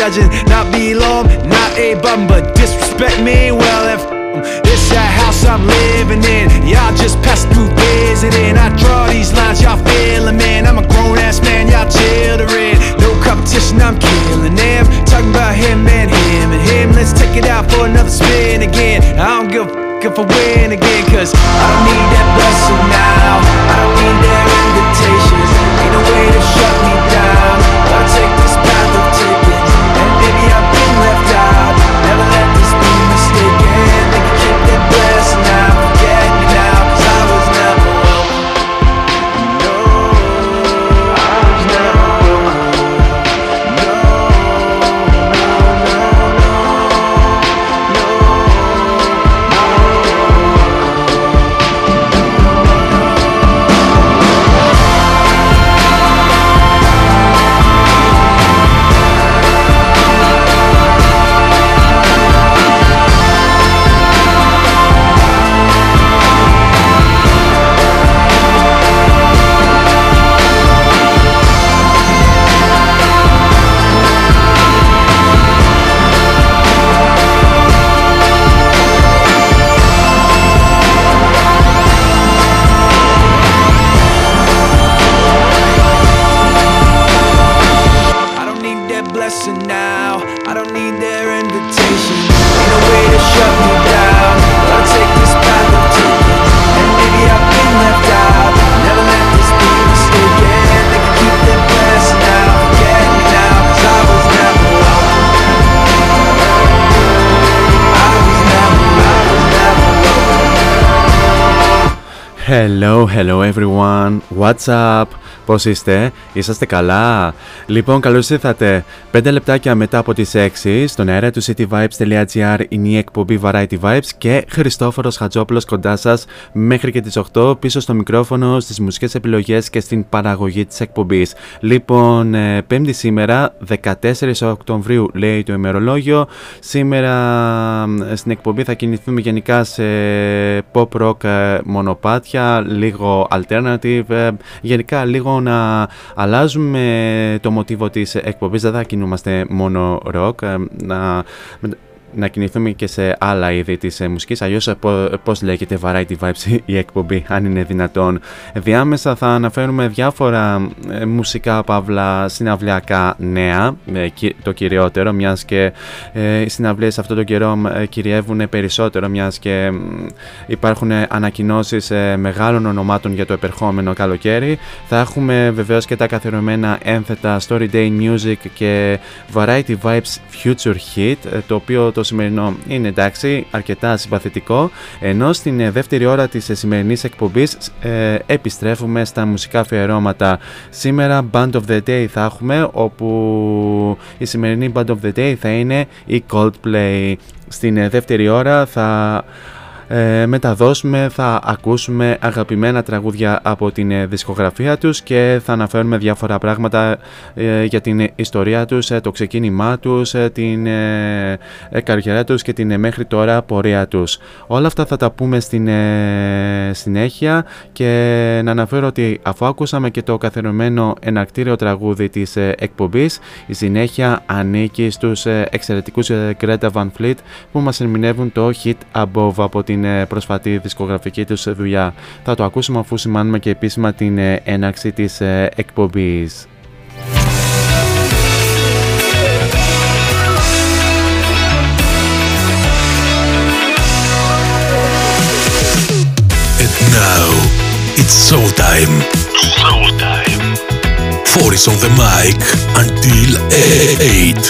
judging, Hello, hello everyone. What's up? Πώς είστε, είσαστε καλά; Λοιπόν, καλώς ήρθατε. 5 λεπτάκια μετά από τις 6 στον αέρα του cityvibes.gr είναι η εκπομπή Variety Vibes και Χριστόφορος Χατζόπουλος κοντά σας μέχρι και τις 8 πίσω στο μικρόφωνο, στις μουσικές επιλογές και στην παραγωγή της εκπομπής. Λοιπόν, ε, πέμπτη σήμερα, 14 Οκτωβρίου λέει το ημερολόγιο. Σήμερα ε, στην εκπομπή θα κινηθούμε γενικά σε pop rock ε, μονοπάτια, λίγο alternative, ε, γενικά λίγο να αλλάζουμε το μοτίβο της εκπομπής, δεν θα κινούμαστε μόνο rock, ε, να, να κινηθούμε και σε άλλα είδη της ε, μουσικής, αλλιώς ε, πο- πώς λέγεται Variety Vibes η εκπομπή, αν είναι δυνατόν. Διάμεσα θα αναφέρουμε διάφορα ε, μουσικά παύλα συναυλιακά νέα, ε, κυ- το κυριότερο, μιας και ε, οι συναυλίες αυτό το καιρό ε, κυριεύουν περισσότερο, μιας και μ, υπάρχουν ανακοινώσεις ε, μεγάλων ονομάτων για το επερχόμενο καλοκαίρι. Θα έχουμε βεβαίως και τα καθιερωμένα ένθετα Story Day Music και Variety Vibes Future Hit, ε, το οποίο το σημερινό είναι εντάξει, αρκετά συμπαθητικό, ενώ στην ε, δεύτερη ώρα της ε, σημερινής εκπομπής ε, επιστρέφουμε στα μουσικά αφιερώματα. Σήμερα Band of the Day θα έχουμε, όπου η σημερινή Band of the Day θα είναι η Coldplay. Στην ε, δεύτερη ώρα θα ε, μεταδώσουμε, θα ακούσουμε αγαπημένα τραγούδια από την ε, δισκογραφία τους και θα αναφέρουμε διάφορα πράγματα ε, για την ιστορία τους, ε, το ξεκίνημά τους, ε, την ε, ε, καριέρα τους και την ε, μέχρι τώρα πορεία τους. Όλα αυτά θα τα πούμε στην ε, συνέχεια και να αναφέρω ότι αφού ακούσαμε και το καθερωμένο ενακτήριο τραγούδι της ε, εκπομπής, η συνέχεια ανήκει στους ε, εξαιρετικούς ε, Greta Van Fleet που μας ερμηνεύουν το Hit Above από την την ε, προσφατή δισκογραφική τους δουλειά. Θα το ακούσουμε αφού σημάνουμε και επίσημα την ε, έναρξη της ε, εκπομπής. And now it's show time. Show time. Four is on the mic until 8.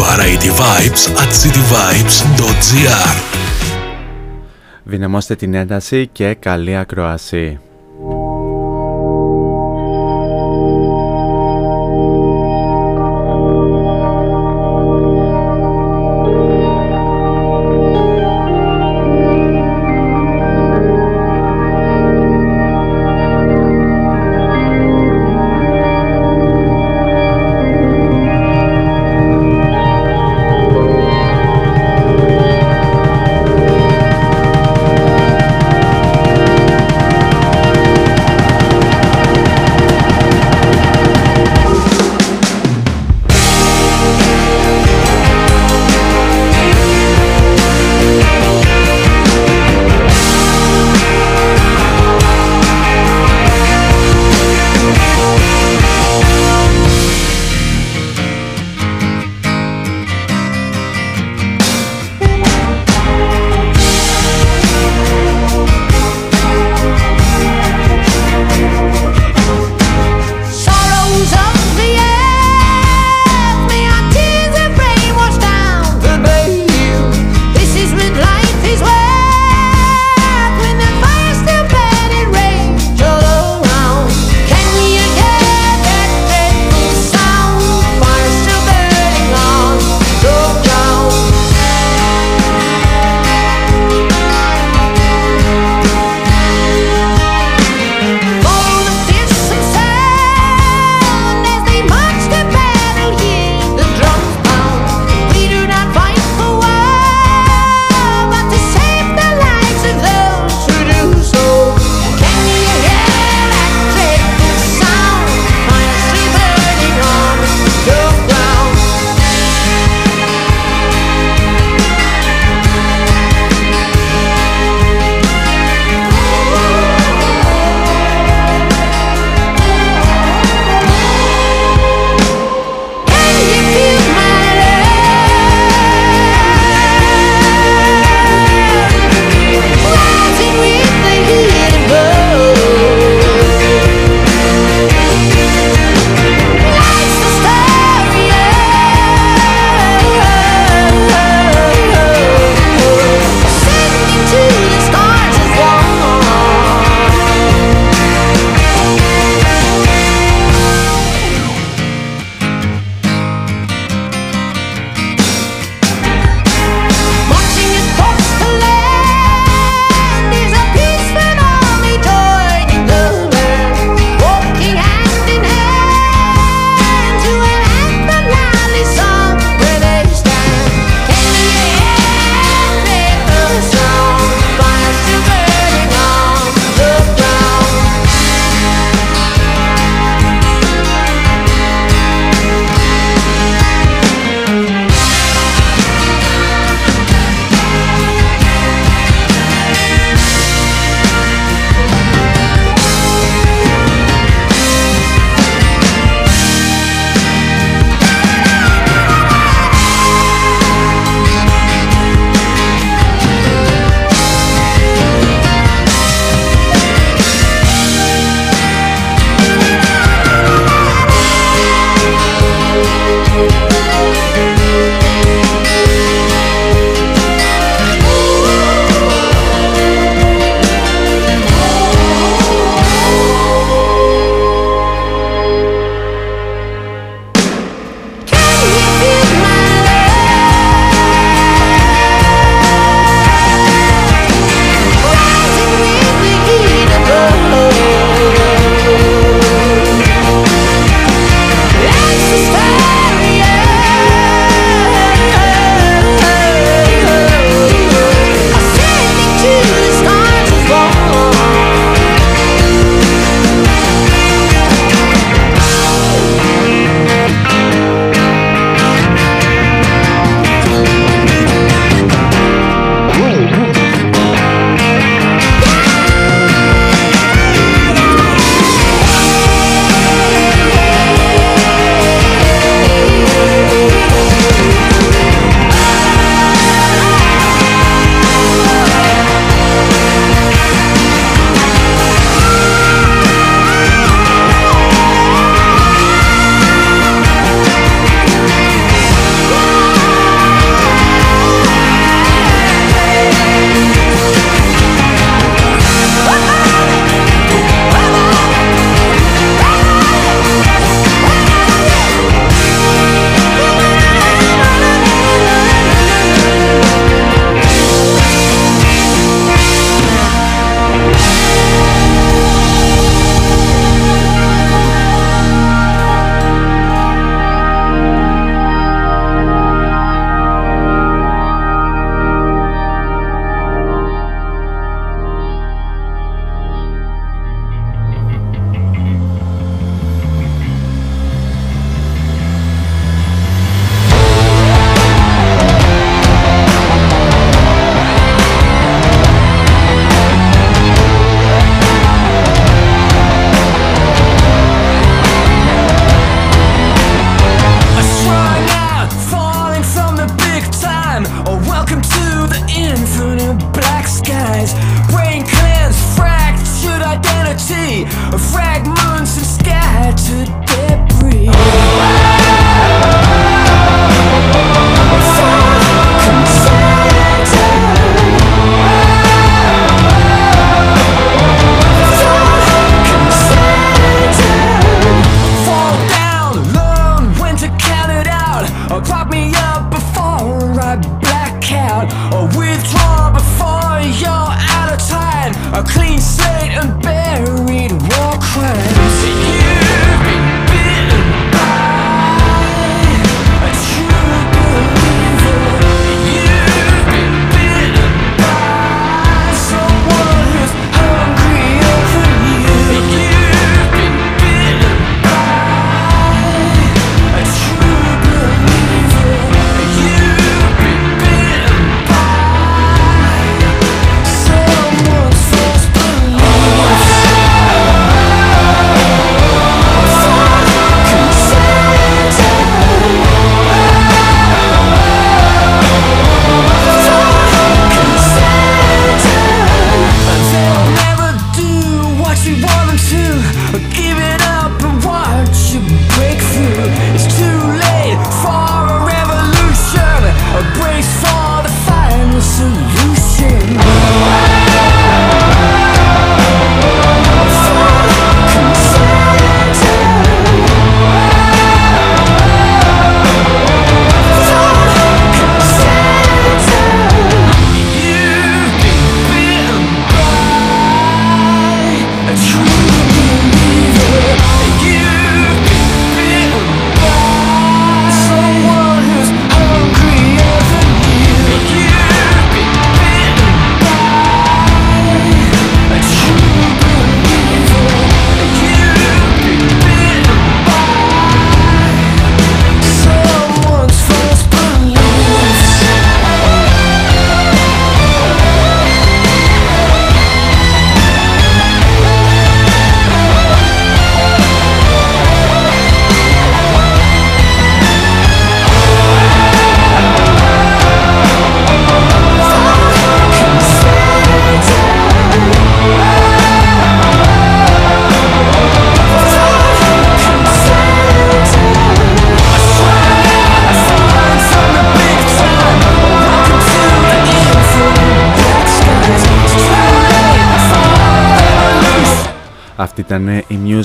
Variety Vibes at cityvibes.gr Δυναμώστε την ένταση και καλή ακροασία.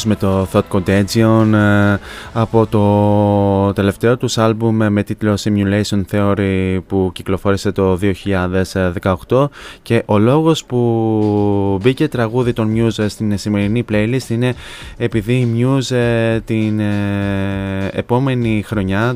Με το Thought Contagion ε, από το τελευταίο τους άλμπουμ με τίτλο Simulation Theory που κυκλοφόρησε το 2018 και ο λόγος που μπήκε τραγούδι των Muse στην σημερινή playlist είναι επειδή η Muse ε, την ε, επόμενη χρονιά,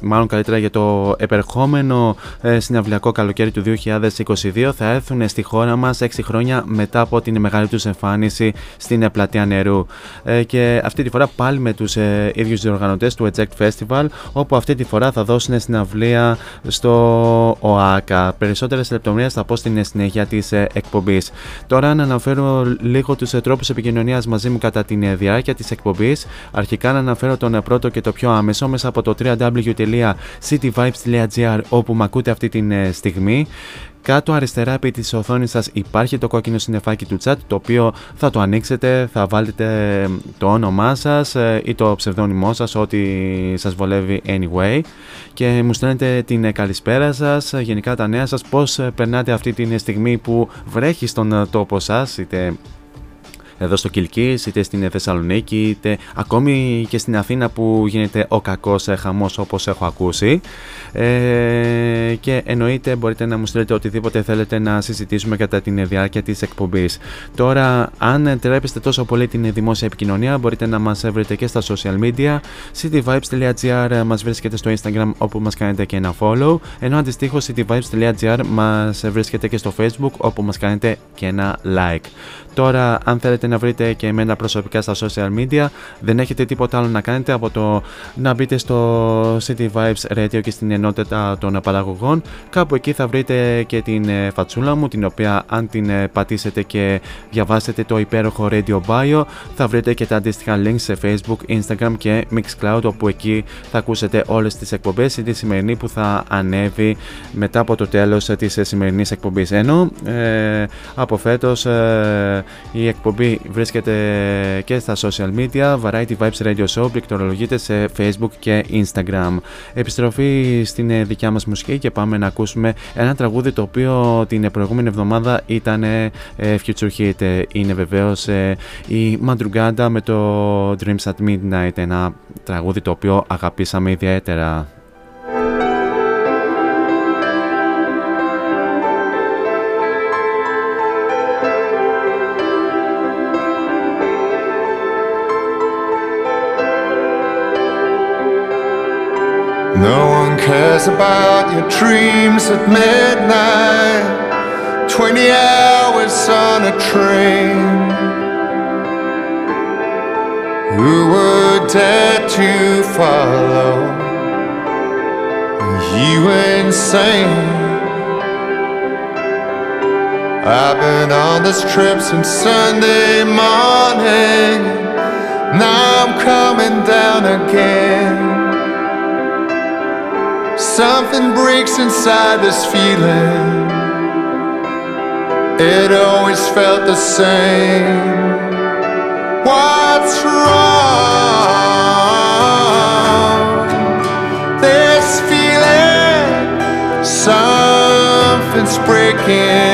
μάλλον καλύτερα για το επερχόμενο συναυλιακό καλοκαίρι του 2022 θα έρθουν στη χώρα μας 6 χρόνια μετά από την μεγάλη τους εμφάνιση στην πλατεία νερού. Ε, και αυτή τη φορά πάλι με τους ε, ίδιους διοργανωτές του Eject Festival, όπου αυτή τη φορά θα δώσουν συναυλία στο ΟΑΚΑ. Περισσότερες λεπτομέρειες θα πω στην συνέχεια της ε, εκπομπής. Τώρα να αναφέρω λίγο τους ε, τρόπους επικοινωνίας μαζί μου κατά τη ε, διάρκεια της εκπομπής. Αρχικά να αναφέρω τον πρώτο και το πιο άμεσο μέσα από το www.cityvibes.gr όπου με ακούτε αυτή τη στιγμή. Κάτω αριστερά επί της οθόνης σας υπάρχει το κόκκινο συννεφάκι του chat το οποίο θα το ανοίξετε, θα βάλετε το όνομά σας ε, ή το ψευδόνυμό σας, ό,τι σας βολεύει anyway. Και μου στέλνετε την καλησπέρα σας, γενικά τα νέα σας, πώς περνάτε αυτή τη στιγμή που βρέχει στον τόπο σας, είτε εδώ στο Κιλκής, είτε στην Θεσσαλονίκη, είτε ακόμη και στην Αθήνα που γίνεται ο κακός χαμός όπως έχω ακούσει. Ε, και εννοείται μπορείτε να μου στείλετε οτιδήποτε θέλετε να συζητήσουμε κατά την διάρκεια της εκπομπής. Τώρα, αν τρέπεστε τόσο πολύ την δημόσια επικοινωνία, μπορείτε να μας βρείτε και στα social media. cityvibes.gr μας βρίσκεται στο Instagram όπου μας κάνετε και ένα follow, ενώ αντιστοίχως cityvibes.gr μας βρίσκεται και στο Facebook όπου μας κάνετε και ένα like. Τώρα, αν θέλετε να βρείτε και εμένα προσωπικά στα social media, δεν έχετε τίποτα άλλο να κάνετε από το να μπείτε στο City Vibes Radio και στην ενότητα των παραγωγών. Κάπου εκεί θα βρείτε και την ε, φατσούλα μου, την οποία αν την ε, πατήσετε και διαβάσετε το υπέροχο Radio Bio, θα βρείτε και τα αντίστοιχα links σε Facebook, Instagram και Mixcloud, όπου εκεί θα ακούσετε όλες τις εκπομπές ή τη σημερινή που θα ανέβει μετά από το τέλος της σημερινής εκπομπής. Ενώ ε, από φέτος ε, η εκπομπή βρίσκεται και στα social media, Variety Vibes Radio Show, πληκτρολογείται σε Facebook και Instagram. Επιστροφή στην ε, δικιά μας μουσική και πάμε να ακούσουμε ένα τραγούδι το οποίο την προηγούμενη εβδομάδα ήταν ε, Future Hit. Είναι βεβαίως ε, η Madrugada με το Dreams at Midnight, ένα τραγούδι το οποίο αγαπήσαμε ιδιαίτερα. One cares about your dreams at midnight. 20 hours on a train. Who would dare to follow you insane? I've been on this trip since Sunday morning. Now I'm coming down again. Something breaks inside this feeling. It always felt the same. What's wrong? This feeling, something's breaking.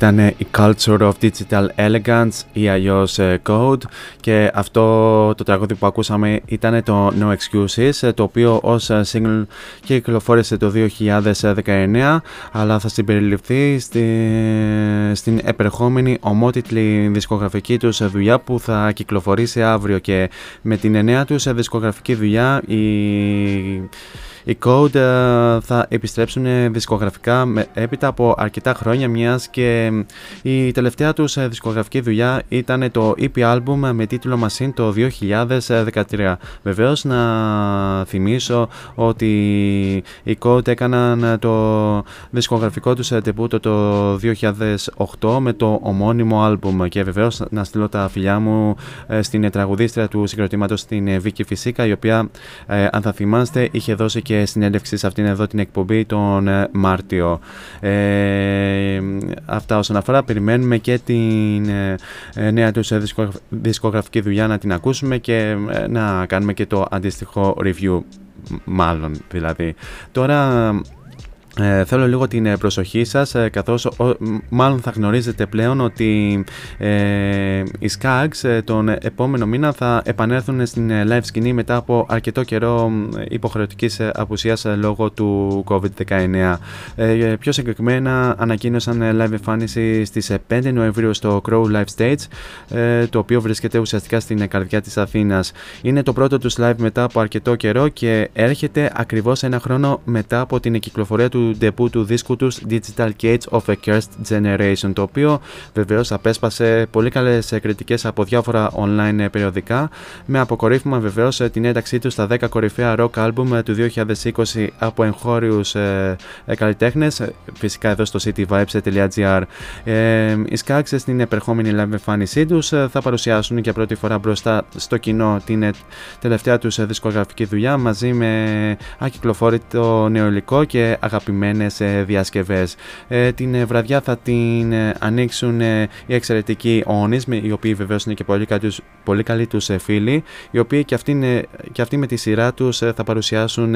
Ήταν η Culture of Digital Elegance ή αλλιώ ε, Code. Και αυτό το τραγούδι που ακούσαμε ήταν το No Excuses ε, το οποίο ως ε, single κυκλοφόρησε το 2019 αλλά θα συμπεριληφθεί στη, στην επερχόμενη ομότιτλη δισκογραφική τους δουλειά που θα κυκλοφορήσει αύριο. Και με την νέα τους δισκογραφική δουλειά η οι Code ε, θα επιστρέψουν δισκογραφικά έπειτα από αρκετά χρόνια μιας και η τελευταία τους ε, δισκογραφική δουλειά ήταν το EP album με τίτλο Machine το 2013. Βεβαίως να θυμίσω ότι οι Code έκαναν το δισκογραφικό τους τεπούτο το 2008 με το ομώνυμο album και βεβαίως να στείλω τα φιλιά μου ε, στην τραγουδίστρια του συγκροτήματος την Βίκη Φυσίκα η οποία αν θα θυμάστε είχε δώσει και συνέντευξη σε αυτήν εδώ την εκπομπή τον ε, Μάρτιο. Ε, αυτά όσον αφορά, περιμένουμε και την ε, νέα τους δισκογραφική δουλειά να την ακούσουμε και να κάνουμε και το αντίστοιχο review μάλλον δηλαδή. Τώρα ε, θέλω λίγο την ε, προσοχή σας ε, καθώς μάλλον θα γνωρίζετε πλέον ότι ε, οι Skags τον επόμενο μήνα θα επανέλθουν στην live σκηνή μετά από αρκετό καιρό υποχρεωτικής απουσίας λόγω του COVID-19. Ε, πιο συγκεκριμένα ανακοίνωσαν live εμφάνιση στις 5 Νοεμβρίου στο Crow Live Stage το οποίο βρίσκεται ουσιαστικά στην καρδιά της Αθήνας. Είναι το πρώτο τους live μετά από αρκετό καιρό και έρχεται ακριβώς ένα χρόνο μετά από την κυκλοφορία του του ντεπού του δίσκου τους Digital Cage of a Cursed Generation το οποίο βεβαίως απέσπασε πολύ καλές κριτικές από διάφορα online περιοδικά με αποκορύφωμα βεβαίως την ένταξή τους στα 10 κορυφαία rock album του 2020 από εγχώριους ε, καλλιτέχνες φυσικά εδώ στο cityvibes.gr ε, οι Skaggs στην επερχόμενη live εμφάνισή τους θα παρουσιάσουν για πρώτη φορά μπροστά στο κοινό την τελευταία τους δισκογραφική δουλειά μαζί με ακυκλοφόρητο νεοελλικό και αγαπημένες ε, διασκευές. Ε, την ε, βραδιά θα την ανοίξουν οι εξαιρετικοί Όνεις, οι οποίοι βεβαίως είναι και πολύ, καλούς, πολύ καλοί τους φίλοι, οι οποίοι και αυτοί, και αυτοί με τη σειρά τους θα παρουσιάσουν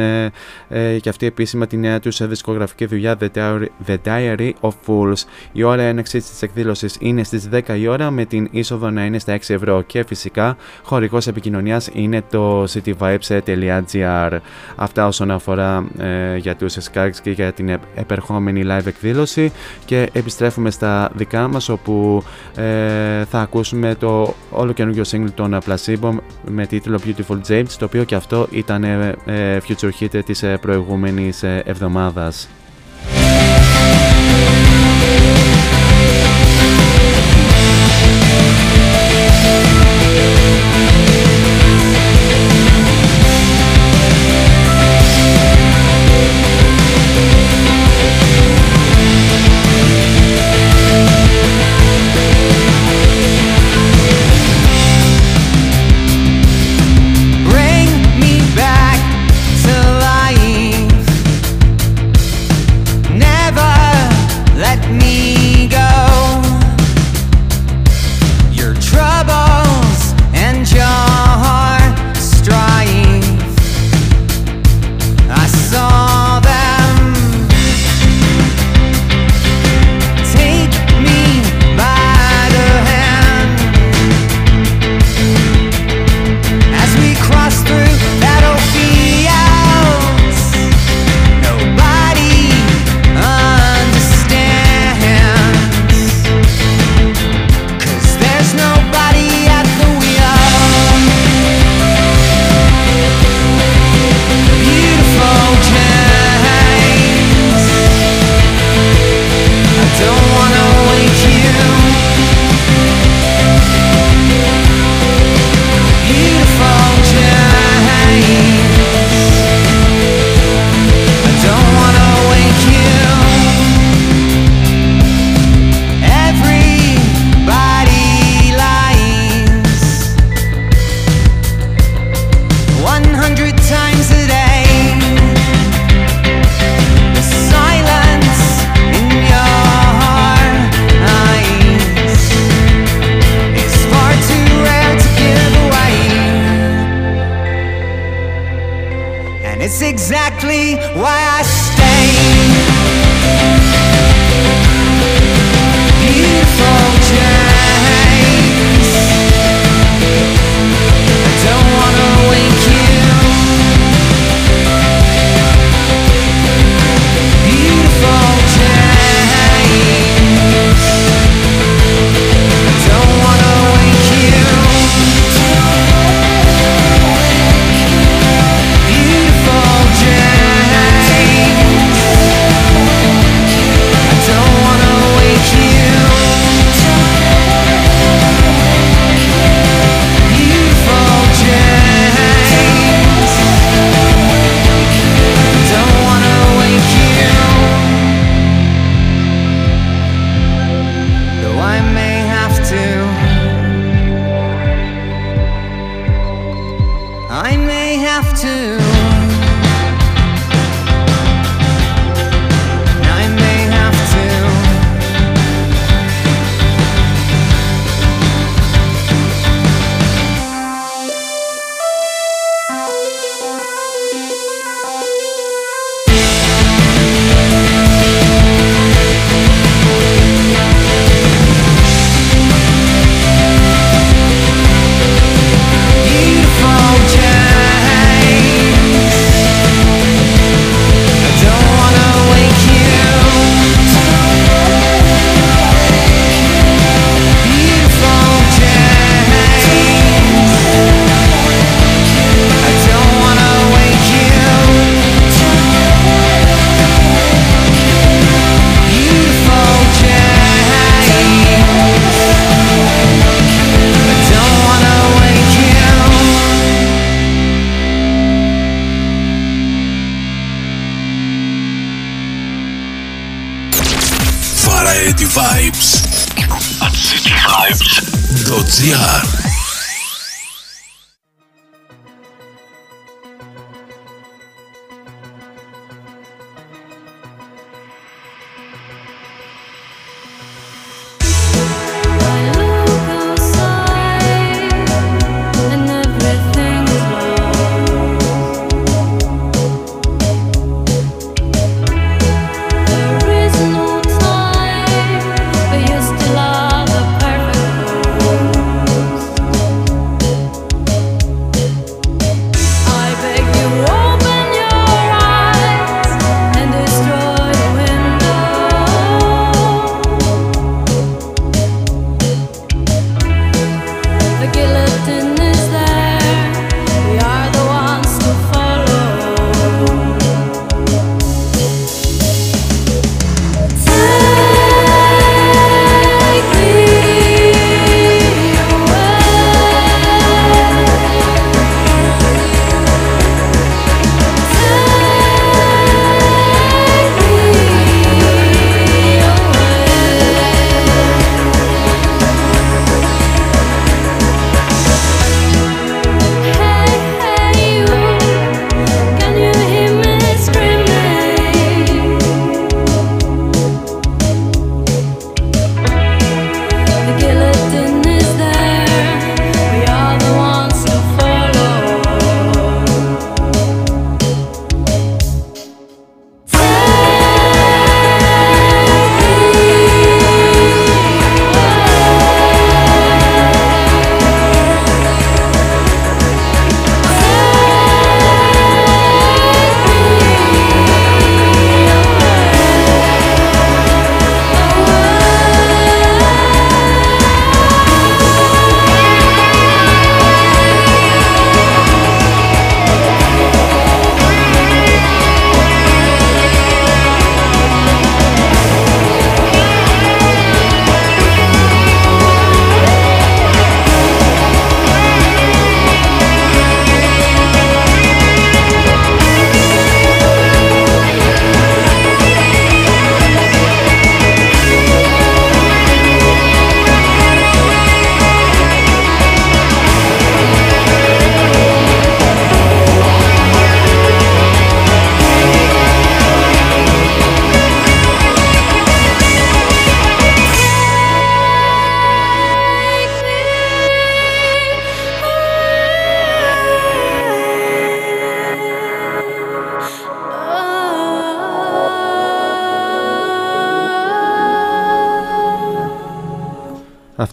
και αυτοί επίσημα τη νέα τους δισκογραφική δουλειά The Diary, The Diary of Fools. Η ώρα έναξης της εκδήλωσης είναι στις 10 η ώρα με την είσοδο να είναι στα 6 ευρώ και φυσικά χωρικός επικοινωνίας είναι το cityvibes.gr Αυτά όσον αφορά ε, για τους Skarks και για για την επερχόμενη live εκδήλωση και επιστρέφουμε στα δικά μας όπου ε, θα ακούσουμε το όλο καινούργιο single των Placebo με τίτλο Beautiful James το οποίο και αυτό ήταν ε, ε future hit της ε, προηγούμενης εβδομάδας.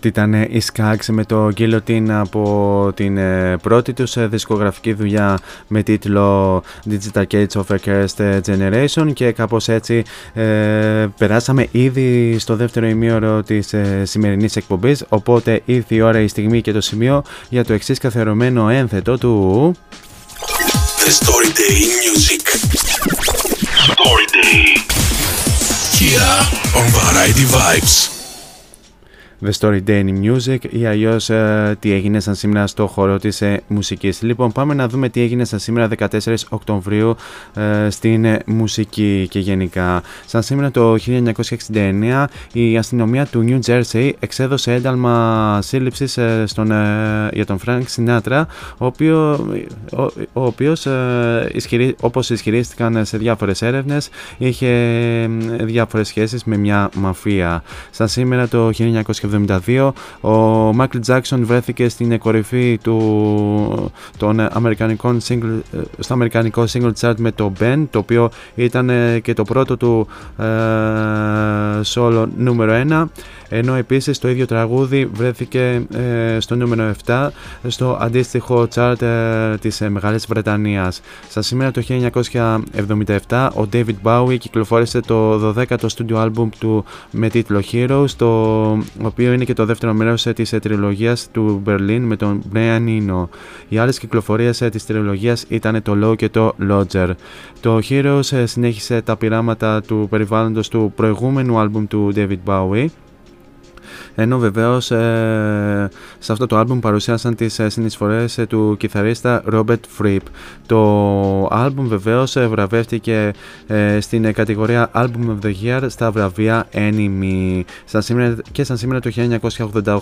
Αυτή ήταν η Skags με το Guillotine από την ε, πρώτη τους ε, δισκογραφική δουλειά με τίτλο Digital Cage of a Cursed Generation και κάπως έτσι ε, περάσαμε ήδη στο δεύτερο ημίωρο της ε, σημερινής εκπομπής οπότε ήρθε η ώρα, η στιγμή και το σημείο για το εξής καθερωμένο ένθετο του... The Story Day Music. Story Day Here on Variety Vibes The Story Day in Music ή αλλιώς ε, τι έγινε σαν σήμερα στο χώρο της ε, μουσικής. Λοιπόν, πάμε να δούμε τι έγινε σαν σήμερα 14 Οκτωβρίου ε, στην ε, μουσική και γενικά. Σαν σήμερα το 1969 η αστυνομία του New Jersey εξέδωσε ένταλμα σύλληψης για τον Frank Sinatra, ο, οποίο, ο, ο οποίος ισχυρί, όπως ισχυρίστηκαν σε διάφορες έρευνες είχε διάφορες σχέσεις με μια μαφία. Σαν σήμερα το 1970 ο Μάικλ Τζάξον βρέθηκε στην κορυφή του, των αμερικανικών single, στο αμερικανικό single chart με το Ben το οποίο ήταν ε, και το πρώτο του ε, solo νούμερο 1 ενώ επίσης το ίδιο τραγούδι βρέθηκε ε, στο νούμερο 7 στο αντίστοιχο chart ε, της ε, Μεγάλης Βρετανίας. Στα σήμερα το 1977 ο David Bowie κυκλοφόρησε το 12ο studio album του με τίτλο Heroes το οποίο είναι και το δεύτερο μέρος της τριλογίας του Berlin με τον Brian Eno. Οι άλλες κυκλοφορίες της τριλογίας ήταν το Low και το Lodger. Το Heroes συνέχισε τα πειράματα του περιβάλλοντος του προηγούμενου album του David Bowie ενώ βεβαίως ε, σε αυτό το άλμπουμ παρουσιάσαν τις ε, συνεισφορές ε, του κιθαρίστα Robert Fripp. Το άλμπουμ βεβαίως βραβεύτηκε στην κατηγορία Album of the Year στα βραβεία Enemy. Σαν σήμερα, και σαν σήμερα το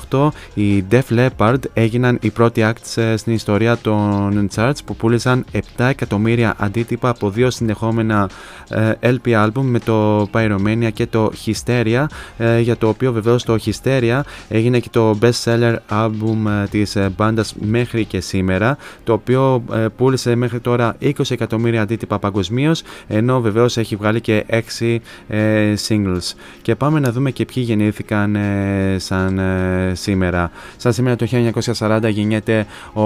1988 οι Def Leppard έγιναν οι πρώτοι acts στην ιστορία των charts που πούλησαν 7 εκατομμύρια αντίτυπα από δύο συνεχόμενα LP album με το Pyromania και το Hysteria για το οποίο βεβαίως το Hysteria έγινε και το best seller album της μπάντας μέχρι και σήμερα το οποίο πούλησε μέχρι τώρα 20 εκατομμύρια αντίτυπα παγκοσμίως, ενώ βεβαίως έχει βγάλει και 6 singles. Και πάμε να δούμε και ποιοι γεννήθηκαν σαν σήμερα. Σαν σήμερα το 1940 γεννιέται ο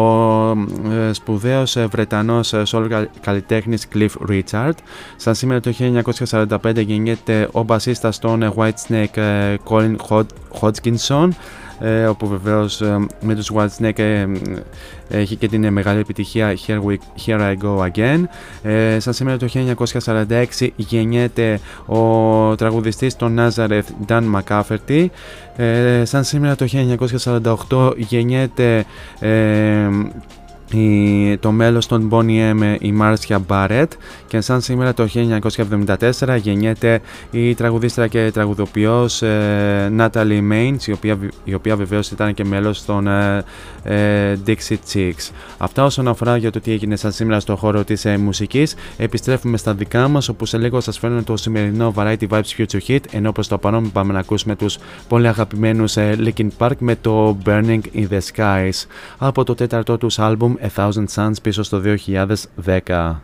σπουδαίος Βρετανός solo καλλιτέχνης Cliff Richard. Σαν σήμερα το 1945 γεννιέται ο μπασίστας των Whitesnake Colin Hodgkinson ε, όπου βεβαίως ε, με τους Whitesnake ε, έχει και την μεγάλη επιτυχία Here, we, Here I Go Again. Ε, σαν σήμερα το 1946 γεννιέται ο τραγουδιστής των Nazareth Dan McCafferty. Ε, σαν σήμερα το 1948 γεννιέται η, το μέλος των Bonnie M, η Marcia Barrett. Και σαν σήμερα το 1974 γεννιέται η τραγουδίστρα και τραγουδοποιός ε, Natalie Maines η οποία, η οποία βεβαίως ήταν και μέλος των ε, ε, Dixie Chicks. Αυτά όσον αφορά για το τι έγινε σαν σήμερα στο χώρο της ε, μουσικής. Επιστρέφουμε στα δικά μας όπου σε λίγο σας φέρνω το σημερινό Variety Vibes Future Hit. Ενώ προς το παρόν πάμε να ακούσουμε τους πολύ αγαπημένους ε, Linkin Park με το Burning in the Skies. Από το τέταρτο τους άλμπουμ A Thousand Suns πίσω στο 2010.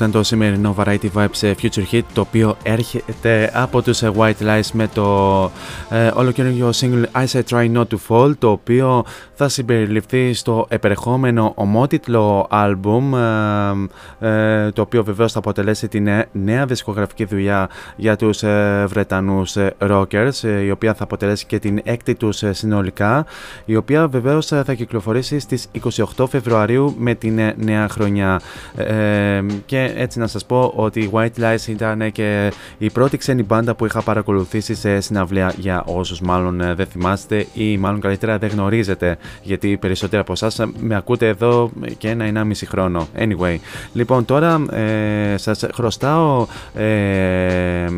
Αυτό ήταν το σημερινό Variety Vibes Future Hit το οποίο έρχεται από τους ε, White Lies με το ε, ολοκαινούργιο single I Say Try Not To Fall το οποίο θα συμπεριληφθεί στο επερχόμενο ομότιτλο άλμπουμ ε, ε, το οποίο βεβαίως θα αποτελέσει τη νέα, δισκογραφική δουλειά για τους ε, Βρετανούς rockers η οποία θα αποτελέσει και την έκτη τους συνολικά η οποία βεβαίως θα κυκλοφορήσει στις 28 Φεβρουαρίου με την νέα χρονιά. Και έτσι να σας πω ότι οι White Lies ήταν και η πρώτη ξένη μπάντα που είχα παρακολουθήσει σε συναυλία για όσους μάλλον δεν θυμάστε ή μάλλον καλύτερα δεν γνωρίζετε γιατί περισσότεροι από εσάς με ακούτε εδώ και ένα μισή χρόνο. Anyway, λοιπόν τώρα ε, σας χρωστάω ε, ε,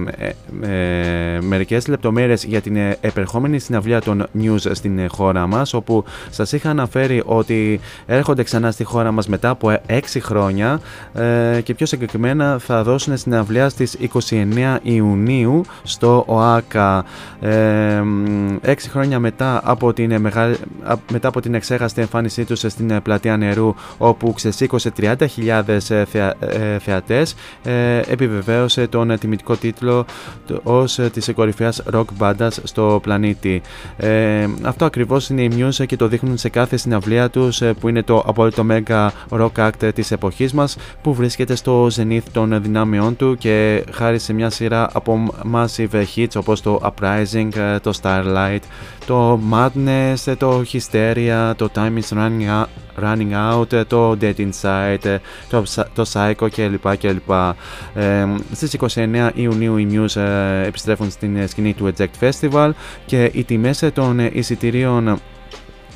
ε, μερικές λεπτομέρειες για την επερχόμενη συναυλία των News στην χώρα μας όπου σας είχα αναφέρει ότι έρχονται ξανά στη χώρα μας μετά από 6 χρόνια ε, και πιο συγκεκριμένα θα δώσουν συναυλία στις 29 Ιουνίου στο ΟΑΚΑ ε, 6 χρόνια μετά από την, μεγάλη, μετά από την εξέχαστη εμφάνισή τους στην ε, πλατεία νερού όπου ξεσήκωσε 30.000 ε, θεα, ε, θεατές επιβεβαίωσε τον τιμητικό τίτλο ως της κορυφαίας rock μπάντας στο πλανήτη. αυτό ακριβώς είναι η Muse και το δείχνουν σε κάθε συναυλία τους που είναι το απόλυτο mega rock act της εποχής μας που βρίσκεται βρίσκεται στο zenith των δυνάμεών του και χάρη σε μια σειρά από massive hits όπως το Uprising, το Starlight, το Madness, το Hysteria, το Time is Running Out, running out το Dead Inside, το, το Psycho κλπ. κλπ. Ε, στις 29 Ιουνίου οι Muse ε, επιστρέφουν στην σκηνή του Eject Festival και οι τιμές των εισιτηρίων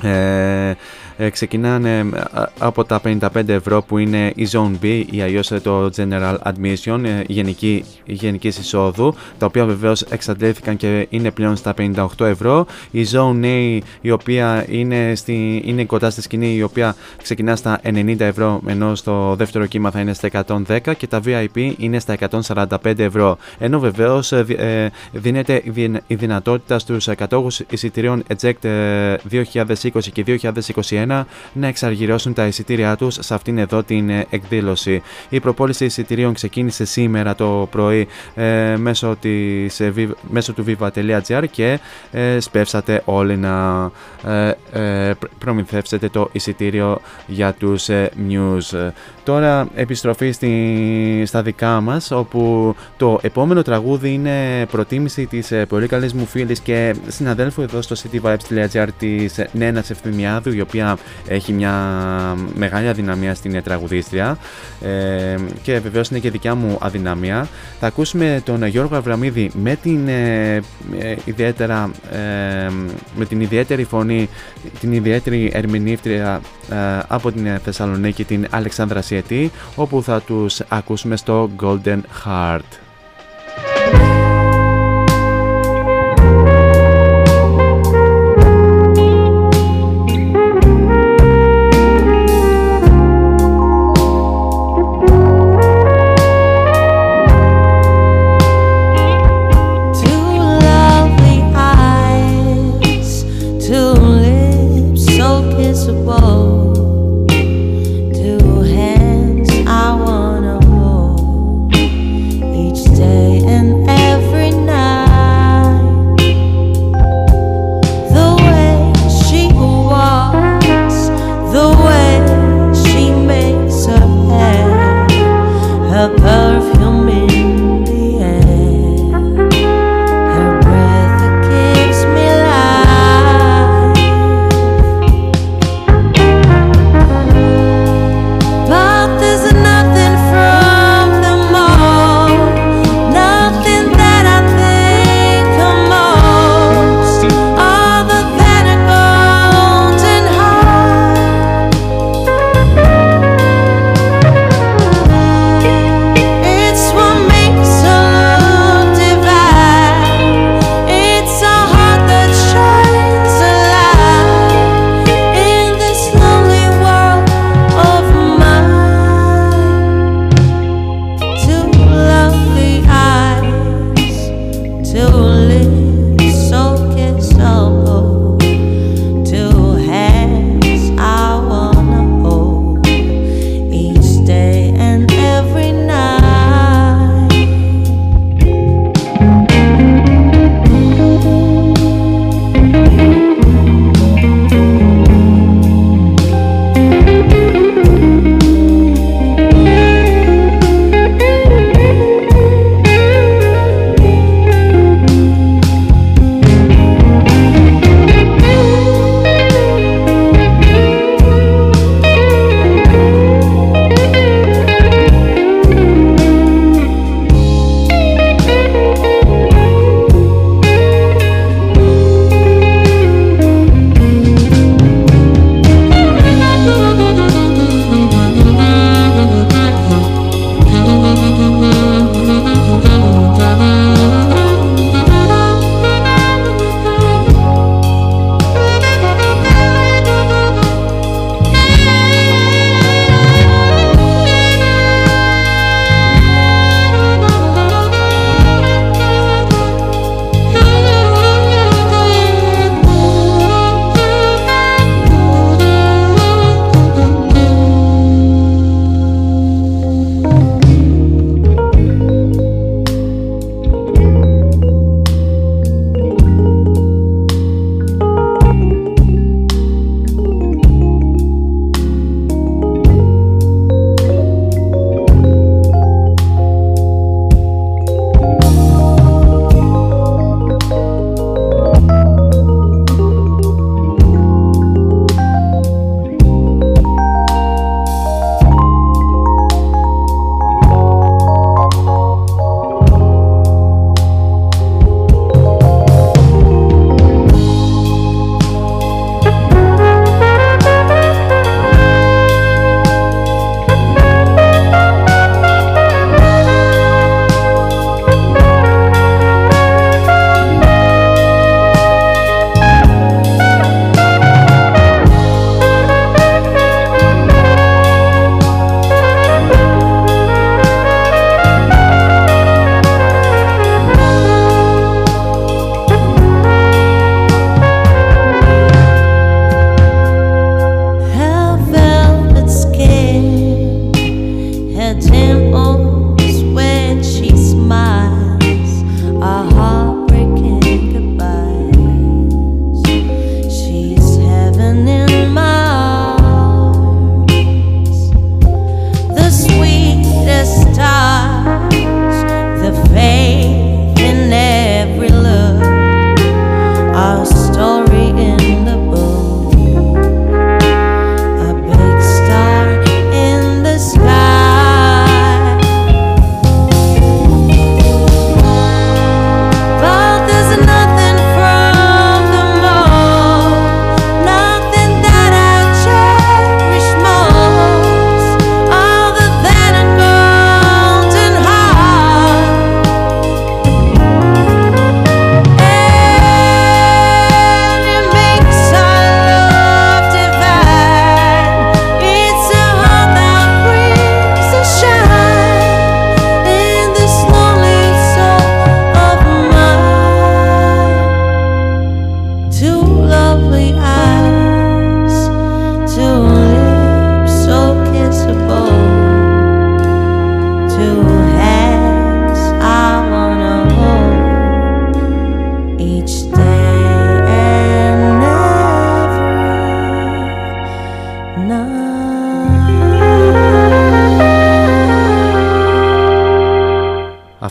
ε, ε, ξεκινάνε ε, από τα 55 ευρώ που είναι η Zone B ή αλλιώ το General Admission, ε, γενική, γενικής εισόδου, τα οποία βεβαίως εξαντλήθηκαν και είναι πλέον στα 58 ευρώ. Η Zone A, η οποία είναι, στη, είναι κοντά στη σκηνή, η οποία ξεκινά στα 90 ευρώ, ενώ στο δεύτερο κύμα θα είναι στα 110 και τα VIP είναι στα 145 ευρώ. Ενώ βεβαίως δίνεται η δυνατότητα στους κατόχου εισιτηρίων Eject 2020 και 2021 να εξαργυρώσουν τα εισιτήριά τους σε αυτήν εδώ την ε, εκδήλωση. Η προπόληση εισιτηρίων ξεκίνησε σήμερα το πρωί ε, μέσω, της, ε, μέσω του viva.gr και ε, σπεύσατε όλοι να ε, προμηθεύσετε το εισιτήριο για τους news. Τώρα επιστροφή στη, στα δικά μας όπου το επόμενο τραγούδι είναι προτίμηση της πολύ καλής μου φίλης και συναδέλφου εδώ στο cityvibes.gr της Νένας Ευθυμιάδου η οποία έχει μια μεγάλη αδυναμία στην τραγουδίστρια ε, και βεβαίως είναι και δικιά μου αδυναμία. Θα ακούσουμε τον Γιώργο Αβραμίδη με την, ε, ε ιδιαίτερα, ε, με την ιδιαίτερη φωνή, την ιδιαίτερη ερμηνεύτρια ε, από την Θεσσαλονίκη, την Αλεξάνδρα Σιετή, όπου θα τους ακούσουμε στο Golden Heart.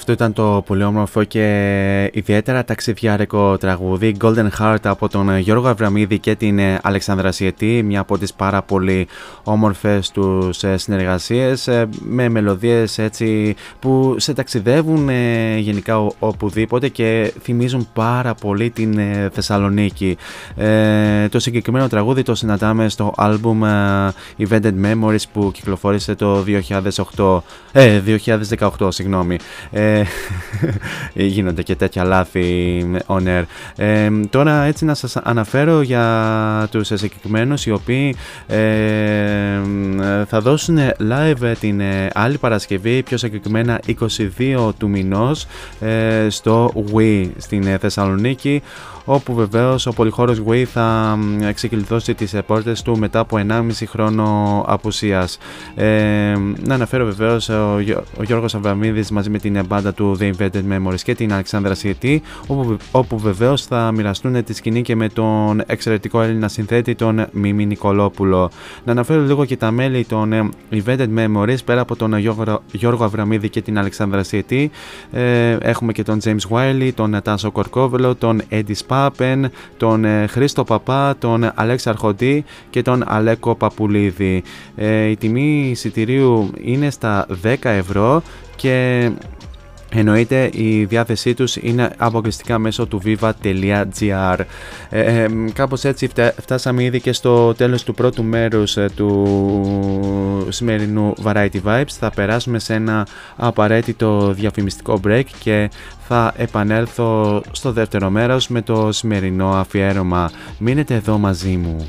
Αυτό ήταν το πολύ όμορφο και ιδιαίτερα ταξιδιάρικο τραγούδι Golden Heart από τον Γιώργο Αβραμίδη και την Αλεξάνδρα Σιετή μια από τις πάρα πολύ όμορφες τους ε, συνεργασίες ε, με μελωδίες έτσι που σε ταξιδεύουν ε, γενικά οπουδήποτε και θυμίζουν πάρα πολύ την Θεσσαλονίκη. Το συγκεκριμένο τραγούδι το συναντάμε στο άλμπουμ Evented Memories που κυκλοφόρησε το 2008, ε, 2018 συγγνώμη. Ε, γίνονται και τέτοια λάθη on air. Ε, τώρα έτσι να σας αναφέρω για τους συγκεκριμένους οι οποίοι ε, θα δώσουν live την ε, άλλη Παρασκευή πιο συγκεκριμένα 22 του μηνός ε, στο Wii στην Θεσσαλονίκη όπου βεβαίως ο πολυχώρος Way θα ξεκλειδώσει τις πόρτες του μετά από 1,5 χρόνο απουσίας. Ε, να αναφέρω βεβαίως ο, ο Γιώργος Αβραμίδης μαζί με την μπάντα του The Invented Memories και την Αλεξάνδρα Σιετή όπου, όπου βεβαίως θα μοιραστούν τη σκηνή και με τον εξαιρετικό Έλληνα συνθέτη τον Μίμη Νικολόπουλο. Να αναφέρω λίγο και τα μέλη των Invented Memories πέρα από τον Γιώργο, Γιώργο Αβραμίδη και την Αλεξάνδρα Σιετή ε, έχουμε και τον James Wiley, τον Τάσο Κορκόβελο, τον Eddie Πάπεν, τον ε, Χρήστο Παπά, τον Αλέξη Αρχοντή και τον Αλέκο Παπουλίδη. Ε, η τιμή εισιτηρίου είναι στα 10 ευρώ και Εννοείται η διάθεσή τους είναι αποκλειστικά μέσω του viva.gr ε, ε, Κάπως έτσι φτάσαμε ήδη και στο τέλος του πρώτου μέρους ε, του σημερινού Variety Vibes. Θα περάσουμε σε ένα απαραίτητο διαφημιστικό break και θα επανέλθω στο δεύτερο μέρος με το σημερινό αφιέρωμα. Μείνετε εδώ μαζί μου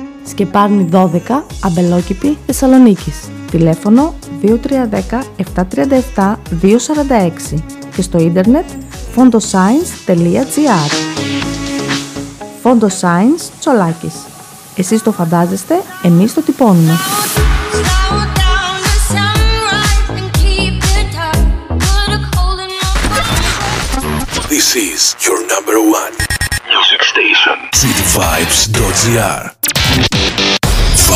Σκεπάρνη 12, Αμπελόκηπη, Θεσσαλονίκης. Τηλέφωνο 2310 737 246 και στο ίντερνετ fondoscience.gr Φόντο Science Τσολάκης. Εσείς το φαντάζεστε, εμείς το τυπώνουμε. This is your number one music station. cityvibes.gr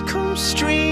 comes stream.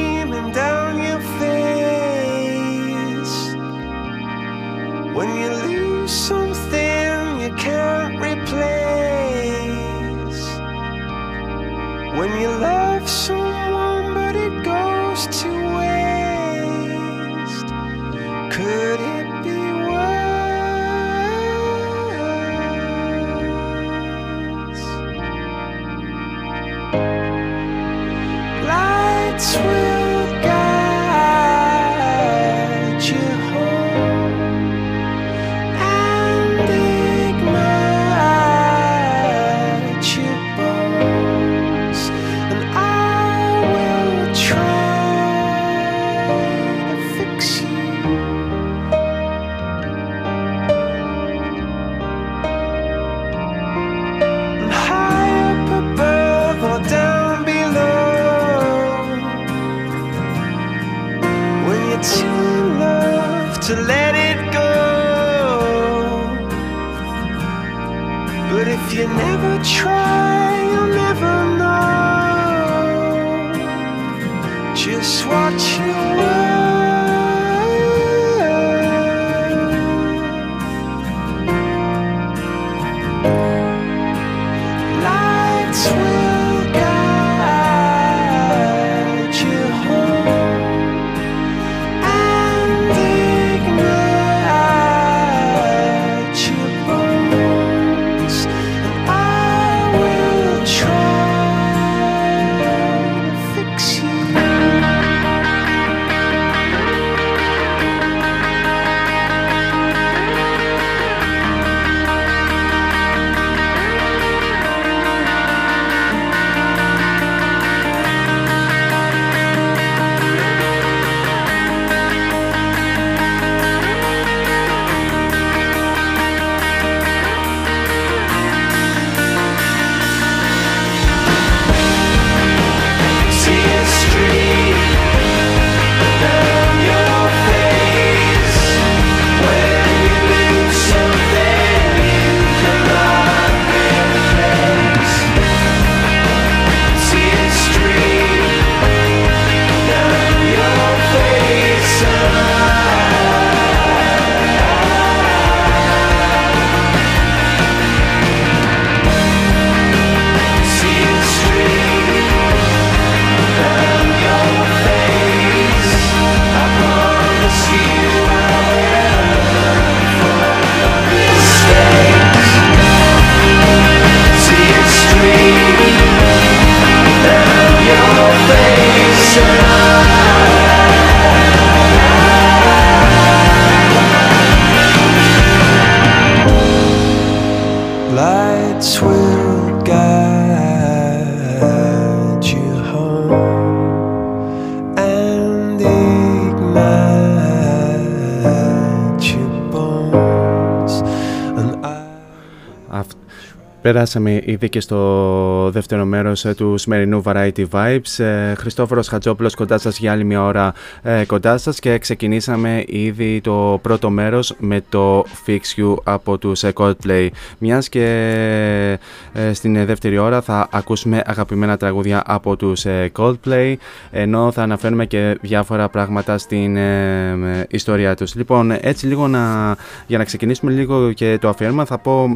Περάσαμε ήδη και στο δεύτερο μέρος ε, του σημερινού Variety Vibes. Ε, Χριστόφορος Χατζόπουλος κοντά σας για άλλη μια ώρα ε, κοντά σας και ξεκινήσαμε ήδη το πρώτο μέρος με το Fix You από τους Coldplay. Μιας και στην δεύτερη ώρα θα ακούσουμε αγαπημένα τραγούδια από τους Coldplay ενώ θα αναφέρουμε και διάφορα πράγματα στην ιστορία τους. Λοιπόν, έτσι λίγο να, για να ξεκινήσουμε λίγο και το αφιέρωμα θα πω,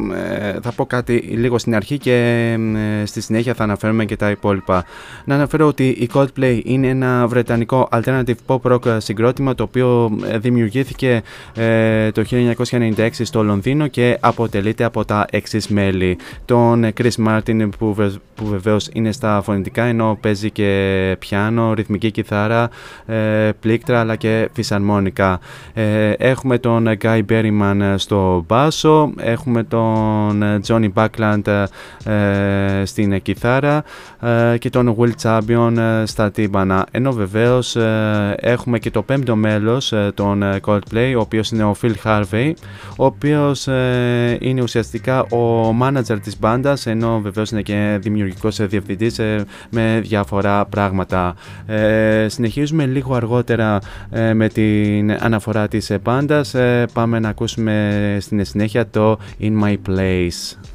θα πω κάτι λίγο στην αρχή και ε, στη συνέχεια θα αναφέρουμε και τα υπόλοιπα. Να αναφέρω ότι η Coldplay είναι ένα βρετανικό alternative pop rock συγκρότημα το οποίο ε, δημιουργήθηκε ε, το 1996 στο Λονδίνο και αποτελείται από τα εξής μέλη. Τον Chris Martin που, βε, που βεβαίως είναι στα φωνητικά ενώ παίζει και πιάνο, ρυθμική κιθάρα, πλήκτρα αλλά και φυσαρμόνικα. έχουμε τον Guy Berryman στο μπάσο, έχουμε τον Johnny Buckland ε, στην κιθάρα ε, και τον Will Champion ε, στα τύμπανα. Ενώ βεβαίως έχουμε και το πέμπτο μέλος των Coldplay, ο οποίος είναι ο Phil Harvey, ο οποίος είναι ουσιαστικά ο manager της μπάντας, ενώ βεβαίως είναι και δημιουργικός διευθυντής με διάφορα πράγματα. συνεχίζουμε λίγο αργότερα με την αναφορά της μπάντας. πάμε να ακούσουμε στην συνέχεια το In My Place.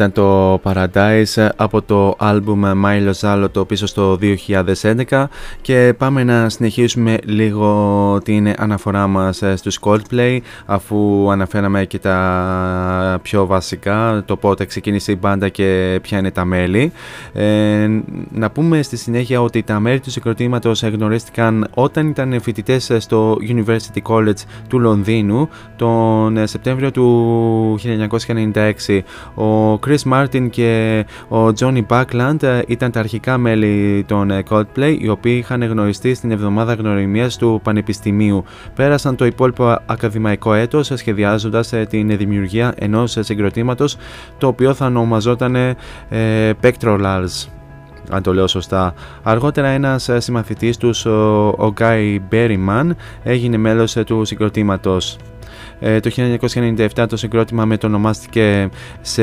Ήταν το Paradise από το άλμπουμ Milo Zalo το πίσω στο 2011 και πάμε να συνεχίσουμε λίγο την αναφορά μας στους Coldplay αφού αναφέραμε και τα πιο βασικά το πότε ξεκίνησε η μπάντα και ποια είναι τα μέλη ε, να πούμε στη συνέχεια ότι τα μέλη του συγκροτήματος γνωρίστηκαν όταν ήταν φοιτητές στο University College του Λονδίνου τον Σεπτέμβριο του 1996 ο Chris Martin και ο Johnny Buckland ε, ήταν τα αρχικά μέλη των ε, Coldplay, οι οποίοι είχαν γνωριστεί στην εβδομάδα γνωριμίας του Πανεπιστημίου. Πέρασαν το υπόλοιπο ακαδημαϊκό έτος σχεδιάζοντας την δημιουργία ενός συγκροτήματος το οποίο θα ονομαζόταν ε, Pectorals αν το λέω σωστά. Αργότερα ένας συμμαθητής τους, ο Guy Berryman, έγινε μέλος του συγκροτήματος. Ε, το 1997 το συγκρότημα μετονομάστηκε σε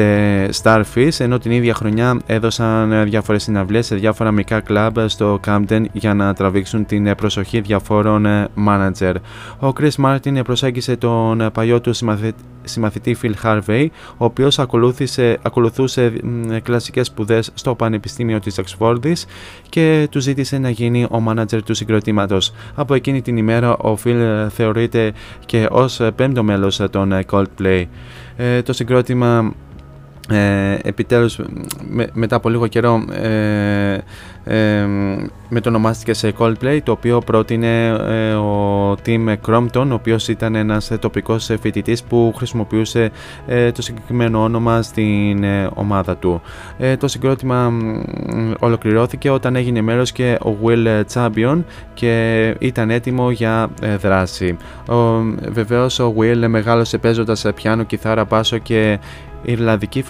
Starfish ενώ την ίδια χρονιά έδωσαν διάφορες συναυλίες σε διάφορα μικρά κλαμπ στο Camden για να τραβήξουν την προσοχή διαφόρων manager. Ο Chris Martin προσέγγισε τον παλιό του συμμαθητή Phil Harvey, ο οποίος ακολουθούσε κλασικές σπουδές στο Πανεπιστήμιο της Oxford και του ζήτησε να γίνει ο manager του συγκροτήματος. Από εκείνη την ημέρα ο Phil θεωρείται και ως πέμπτο μέλος των Coldplay. Ε, το συγκρότημα ε, επιτέλους μετά από λίγο καιρό ε, ε, μετονομάστηκε σε Coldplay το οποίο πρότεινε ε, ο Tim Crompton ο οποίος ήταν ένας τοπικός φοιτητής που χρησιμοποιούσε ε, το συγκεκριμένο όνομα στην ε, ομάδα του. το συγκρότημα ολοκληρώθηκε όταν έγινε μέρος και ο Will Champion και ήταν έτοιμο για δράση. Ο, βεβαίως ο Will μεγάλωσε παίζοντας πιάνο, κιθάρα, πάσο και Ιρλανδική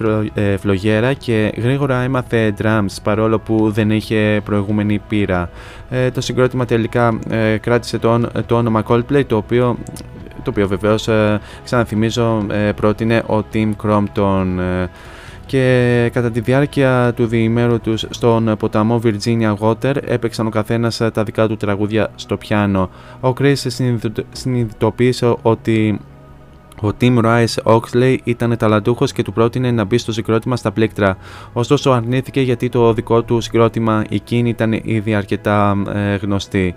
φλογέρα και γρήγορα έμαθε drums παρόλο που δεν είχε προηγούμενη πείρα. Ε, το συγκρότημα τελικά ε, κράτησε το, το όνομα Coldplay το οποίο το οποίο βεβαίως ε, ξαναθυμίζω πρότεινε ο Tim Crompton και κατά τη διάρκεια του διημέρου τους στον ποταμό Virginia Water έπαιξαν ο καθένας τα δικά του τραγούδια στο πιάνο. Ο Chris συνειδητοποίησε ότι ο Tim Rice Oxley ήταν ταλαντούχος και του πρότεινε να μπει στο συγκρότημα στα πλήκτρα. Ωστόσο αρνήθηκε γιατί το δικό του συγκρότημα εκείνη ήταν ήδη αρκετά ε, γνωστή.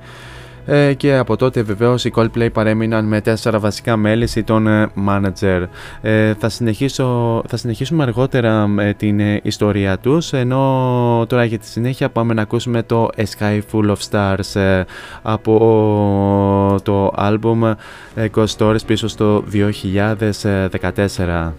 Ε, και από τότε βεβαίως οι Coldplay παρέμειναν με τέσσερα βασικά μέλη ή τον ε, manager. Ε, θα, συνεχίσω, θα συνεχίσουμε αργότερα με την ιστορία τους ενώ τώρα για τη συνέχεια πάμε να ακούσουμε το A Sky Full of Stars από το album Ghost Stories πίσω στο 2014.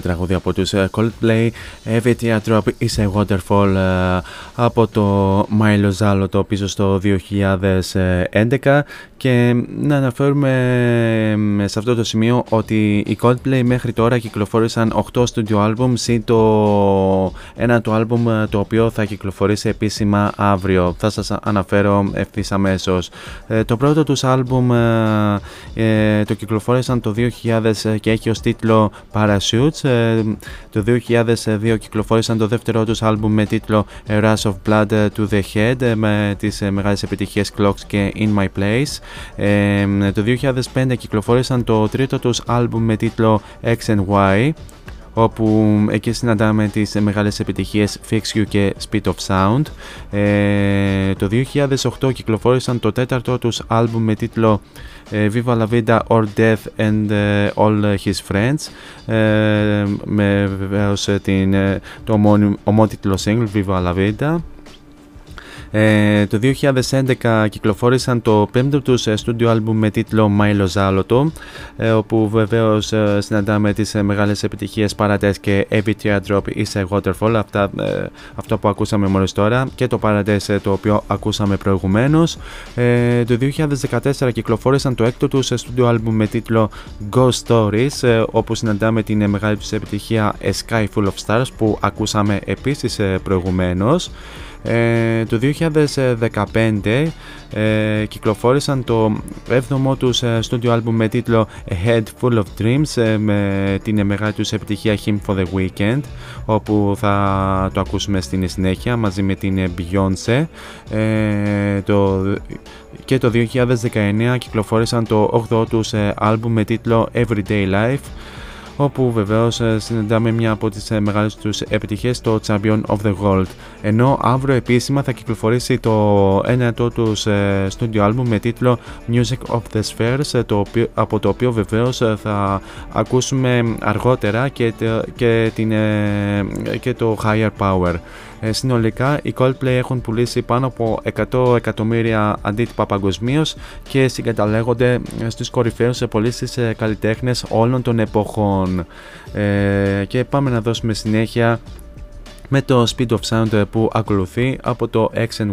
Τραγούδια τραγούδι από τους ε, Coldplay Every Drop is a Waterfall ε, από το Μάιλο Ζάλο το πίσω στο 2011 και να αναφέρουμε σε αυτό το σημείο ότι οι Coldplay μέχρι τώρα κυκλοφόρησαν 8 studio albums ή το ένα το album ε, το οποίο θα κυκλοφορήσει επίσημα αύριο. Θα σας αναφέρω ευθύς αμέσως. Ε, το πρώτο τους album ε, το κυκλοφόρησαν το 2000 και έχει ως τίτλο Parachutes. Το 2002 κυκλοφόρησαν το δεύτερο τους album με τίτλο A Rush of Blood to the Head με τις μεγάλες επιτυχίες Clocks και In My Place. Ε, το 2005 κυκλοφόρησαν το τρίτο τους άλμπουμ με τίτλο X and Y όπου εκεί συναντάμε τις μεγάλες επιτυχίες Fix You και Speed of Sound. Ε, το 2008 κυκλοφόρησαν το τέταρτο τους άλμπουμ με τίτλο ε, Viva la Vida or Death and ε, All His Friends ε, με βεβαίως ε, την, το ομότιτλο single Viva la Vida ε, το 2011 κυκλοφόρησαν το πέμπτο τους στούντιο άλμπουμ με τίτλο Milo Zaloto ε, όπου βεβαίως ε, συναντάμε τις ε, μεγάλες επιτυχίες Paradise και Every Teardrop is a Waterfall αυτά, ε, αυτό που ακούσαμε μόλις τώρα και το Paradise το οποίο ακούσαμε προηγουμένως. Το 2014 κυκλοφόρησαν το έκτο τους στούντιο άλμπουμ με τίτλο Ghost Stories όπου συναντάμε την μεγάλη τους επιτυχία A Sky Full of Stars που ακούσαμε επίσης προηγουμένως ε, το 2015 ε, κυκλοφόρησαν το 7ο τους ε, studio album με τίτλο A Head Full of Dreams ε, με την μεγάλη τους επιτυχία Him for the Weekend όπου θα το ακούσουμε στην συνέχεια μαζί με την Beyoncé. Ε, το, και το 2019 κυκλοφόρησαν το 8ο τους album με τίτλο Everyday Life όπου βεβαίως ε, συναντάμε μια από τις ε, μεγάλες τους επιτυχίες, το Champion of the World. Ενώ αύριο επίσημα θα κυκλοφορήσει το ένατο τους ε, studio album με τίτλο Music of the Spheres, το οποίο, από το οποίο βεβαίως θα ακούσουμε αργότερα και, και, την, και το Higher Power. Ε, συνολικά οι Coldplay έχουν πουλήσει πάνω από 100 εκατομμύρια αντίτυπα παγκοσμίως και συγκαταλέγονται στους κορυφαίους πωλήσει καλλιτέχνες όλων των εποχών. Ε, και πάμε να δώσουμε συνέχεια με το Speed of Sound που ακολουθεί από το X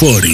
40.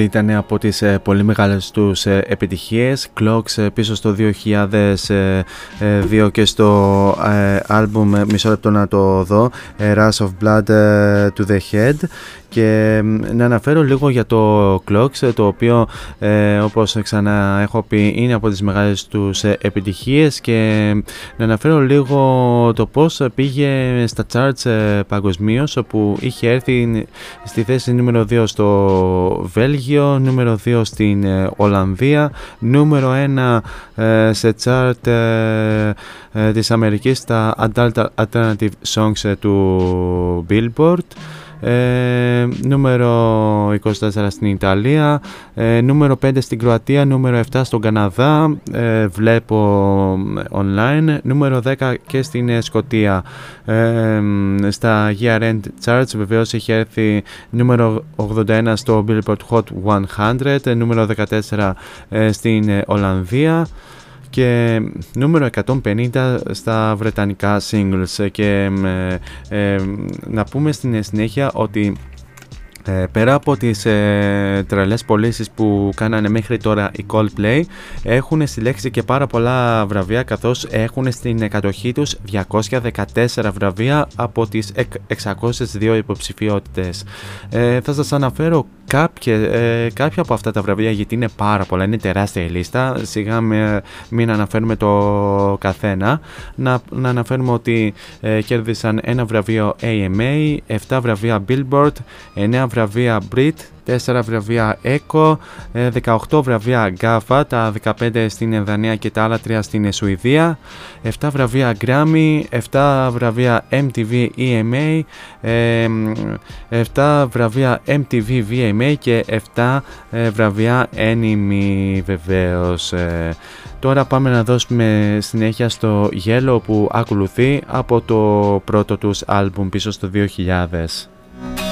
Αυτή ήταν από τις ε, πολύ μεγάλες τους ε, επιτυχίες. Clocks ε, πίσω στο 2002 και στο άλμπουμ μισό λεπτό να το δω Rush of Blood to the Head. Και να αναφέρω λίγο για το Clocks το οποίο ε, όπως ξανά έχω πει είναι από τις μεγάλες τους επιτυχίες. Και να αναφέρω λίγο το πώς πήγε στα charts ε, παγκοσμίως όπου είχε έρθει στη θέση νούμερο 2 στο Βέλγιο, νούμερο 2 στην ε, Ολλανδία, νούμερο 1 ε, σε chart ε, της Αμερικής στα Adult Alternative Songs του Billboard ε, νούμερο 24 στην Ιταλία, ε, νούμερο 5 στην Κροατία, νούμερο 7 στον Καναδά, ε, βλέπω online, νούμερο 10 και στην ε, Σκοτία. στα Year End Charts βεβαίως έχει έρθει νούμερο 81 στο Billboard Hot 100, νούμερο 14 στην Ολλανδία και νούμερο 150 στα βρετανικά singles. Και ε, να πούμε στην συνέχεια ότι ε, πέρα από τις ε, τρελές πωλήσεις που κάνανε μέχρι τώρα οι Coldplay έχουν συλλέξει και πάρα πολλά βραβεία καθώς έχουν στην κατοχή τους 214 βραβεία από τις 602 υποψηφιότητες. Ε, θα σας αναφέρω κάποια, ε, κάποια από αυτά τα βραβεία γιατί είναι πάρα πολλά, είναι τεράστια η λίστα σιγά με, μην αναφέρουμε το καθένα να, να αναφέρουμε ότι ε, κέρδισαν ένα βραβείο AMA 7 βραβεία Billboard 9 βραβεία Brit 4 βραβεία ECO, 18 ε, βραβεία GAFA, τα 15 στην Δανία και τα άλλα 3 στην Σουηδία, 7 βραβεία Grammy, 7 βραβεία MTV EMA, 7 βραβεία MTV VMA και 7 ε, βραβεία Anime βεβαίως. Ε. Τώρα πάμε να δώσουμε συνέχεια στο Yellow που ακολουθεί από το πρώτο τους άλμπουμ πίσω στο 2000.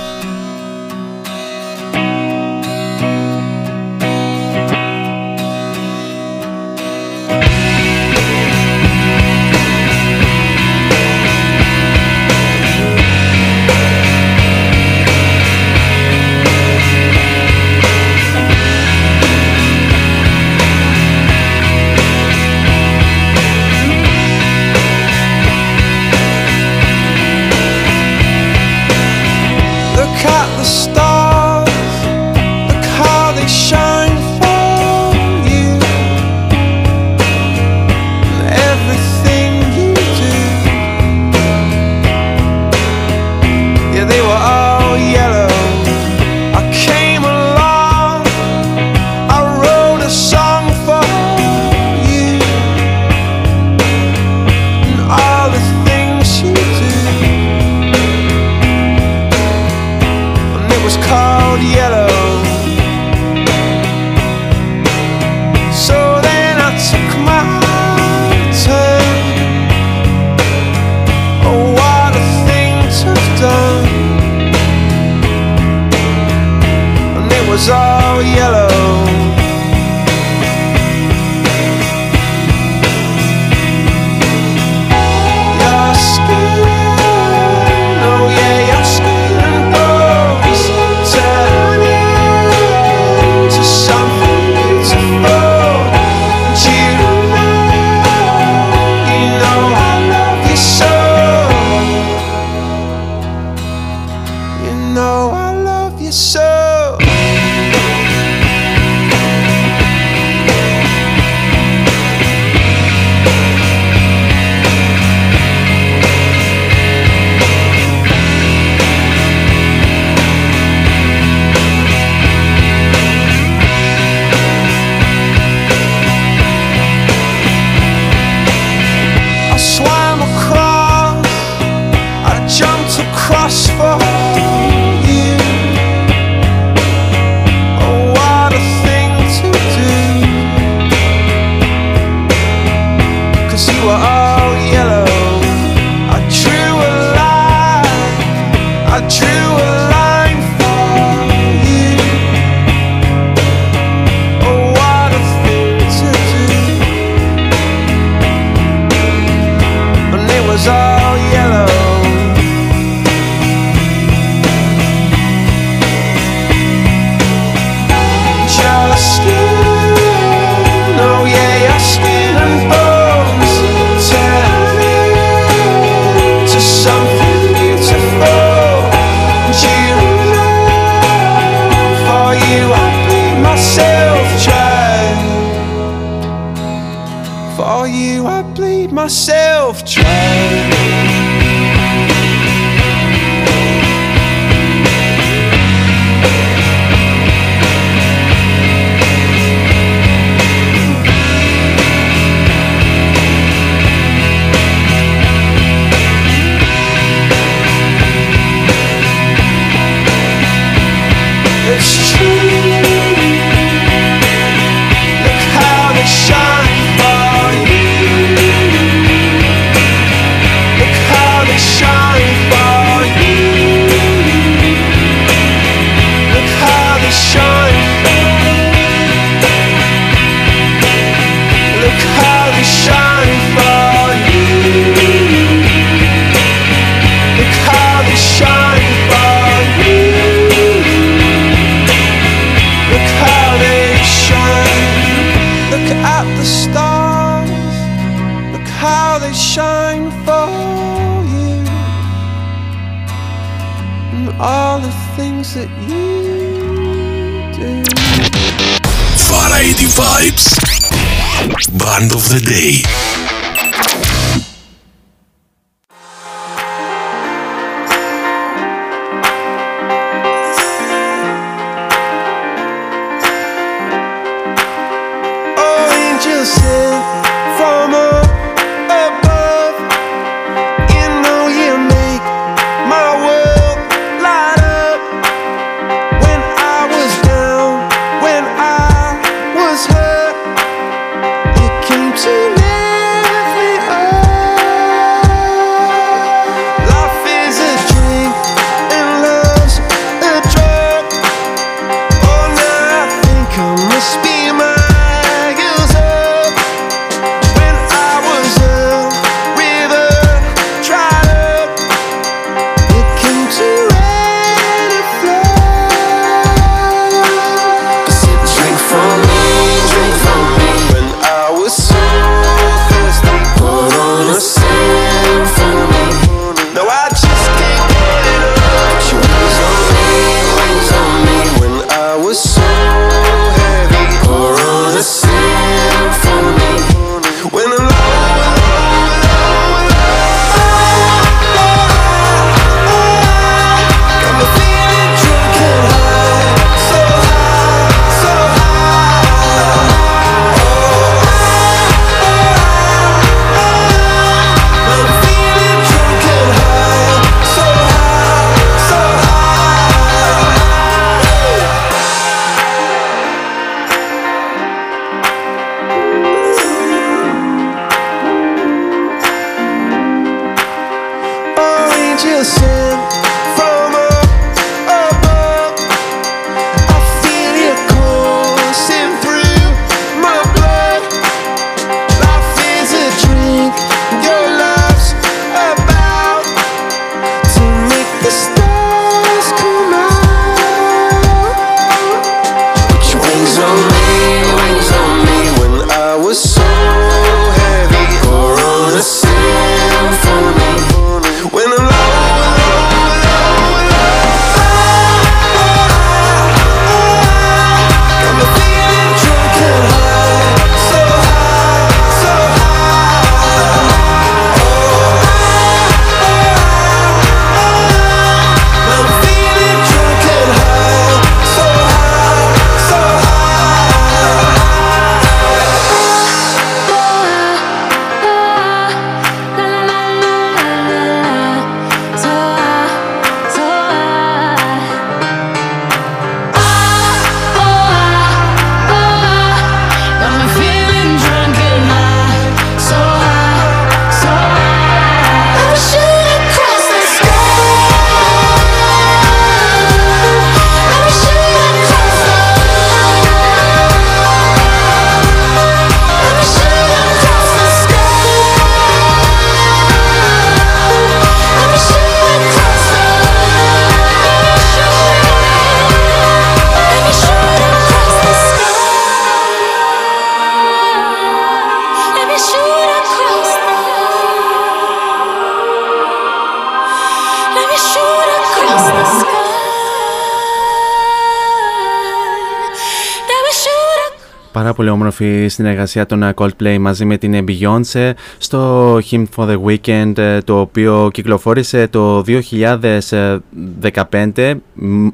Πολύ όμορφη συνεργασία των Coldplay μαζί με την Beyoncé στο Hymn for the Weekend το οποίο κυκλοφόρησε το 2015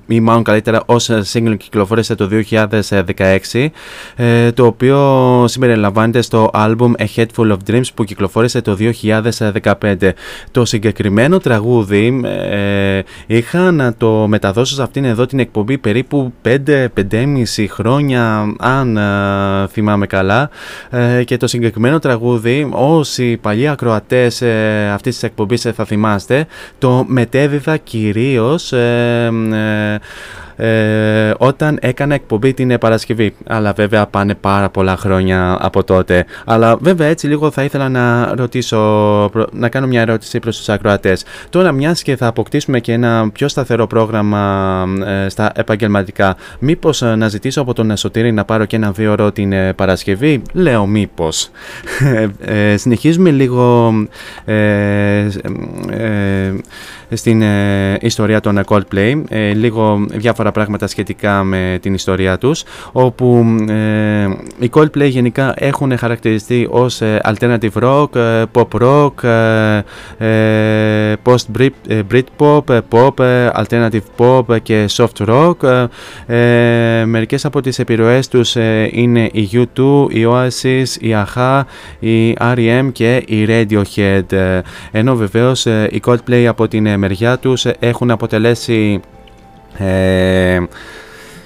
ή μάλλον καλύτερα ως single κυκλοφόρησε το 2016 το οποίο συμπεριλαμβάνεται στο album A Head Full of Dreams που κυκλοφόρησε το 2015. Το συγκεκριμένο τραγούδι ε, είχα να το μεταδώσω σε αυτήν εδώ την εκπομπή περίπου 5-5,5 χρόνια αν ε, θυμάμαι καλά ε, και το συγκεκριμένο τραγούδι όσοι παλιοί ακροατές ε, αυτής της εκπομπής ε, θα θυμάστε το μετέδιδα κυρίως ε, όταν έκανα εκπομπή την Παρασκευή. Αλλά βέβαια πάνε πάρα πολλά χρόνια από τότε. Αλλά βέβαια έτσι λίγο θα ήθελα να ρωτήσω, να κάνω μια ερώτηση προς τους ακροατές. Τώρα μιας και θα αποκτήσουμε και ένα πιο σταθερό πρόγραμμα ε, στα επαγγελματικά, μήπως ε, να ζητήσω από τον Σωτήρη να πάρω και ένα δύο την ε, Παρασκευή; Λέω μήπως. συνεχίζουμε λίγο στην ε, ιστορία των Coldplay, ε, λίγο διάφορα πράγματα σχετικά με την ιστορία τους, όπου ε, οι Coldplay γενικά έχουν χαρακτηριστεί ως alternative rock, pop rock, post Britpop, pop, alternative pop και soft rock. Μερικές από τις επιρροές τους είναι η U2, η Oasis, η AHA, η R.E.M. και η Radiohead. Ενώ βεβαίως οι Coldplay από την μεριά τους έχουν αποτελέσει ε,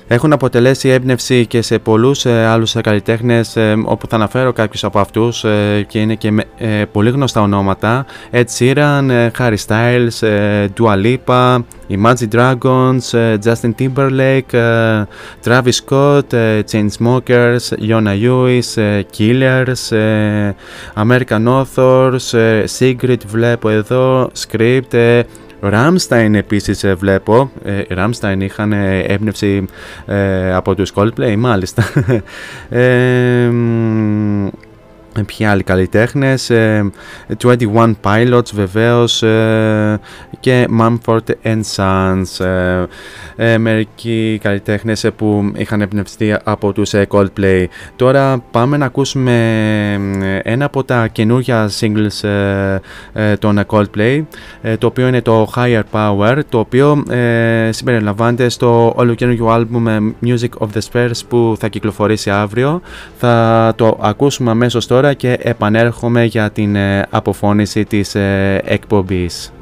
έχουν αποτελέσει έμπνευση και σε πολλούς ε, άλλους καλλιτέχνες ε, όπου θα αναφέρω κάποιους από αυτούς ε, και είναι και ε, πολύ γνωστά ονόματα Ed Sheeran, Harry Styles, Dua Lipa, Imagine Dragons, Justin Timberlake, Travis Scott, Chainsmokers, Yona Lewis, Killers, American Authors, Sigrid βλέπω εδώ, Script, Ramstein επίσης ε, βλέπω, ε, Ramstein είχαν έμπνευση ε, από τους Coldplay μάλιστα. Ποιοι άλλοι καλλιτέχνες, 21 Pilots βεβαίως και Mumford and Sons. Ε, μερικοί καλλιτέχνες που είχαν εμπνευστεί από τους Coldplay. Τώρα πάμε να ακούσουμε ένα από τα καινούργια singles των Coldplay, το οποίο είναι το Higher Power, το οποίο συμπεριλαμβάνεται στο ολοκαινούργιο album Music of the Spurs που θα κυκλοφορήσει αύριο. Θα το ακούσουμε αμέσως τώρα και επανέρχομαι για την ε, αποφώνηση της ε, εκπομπής.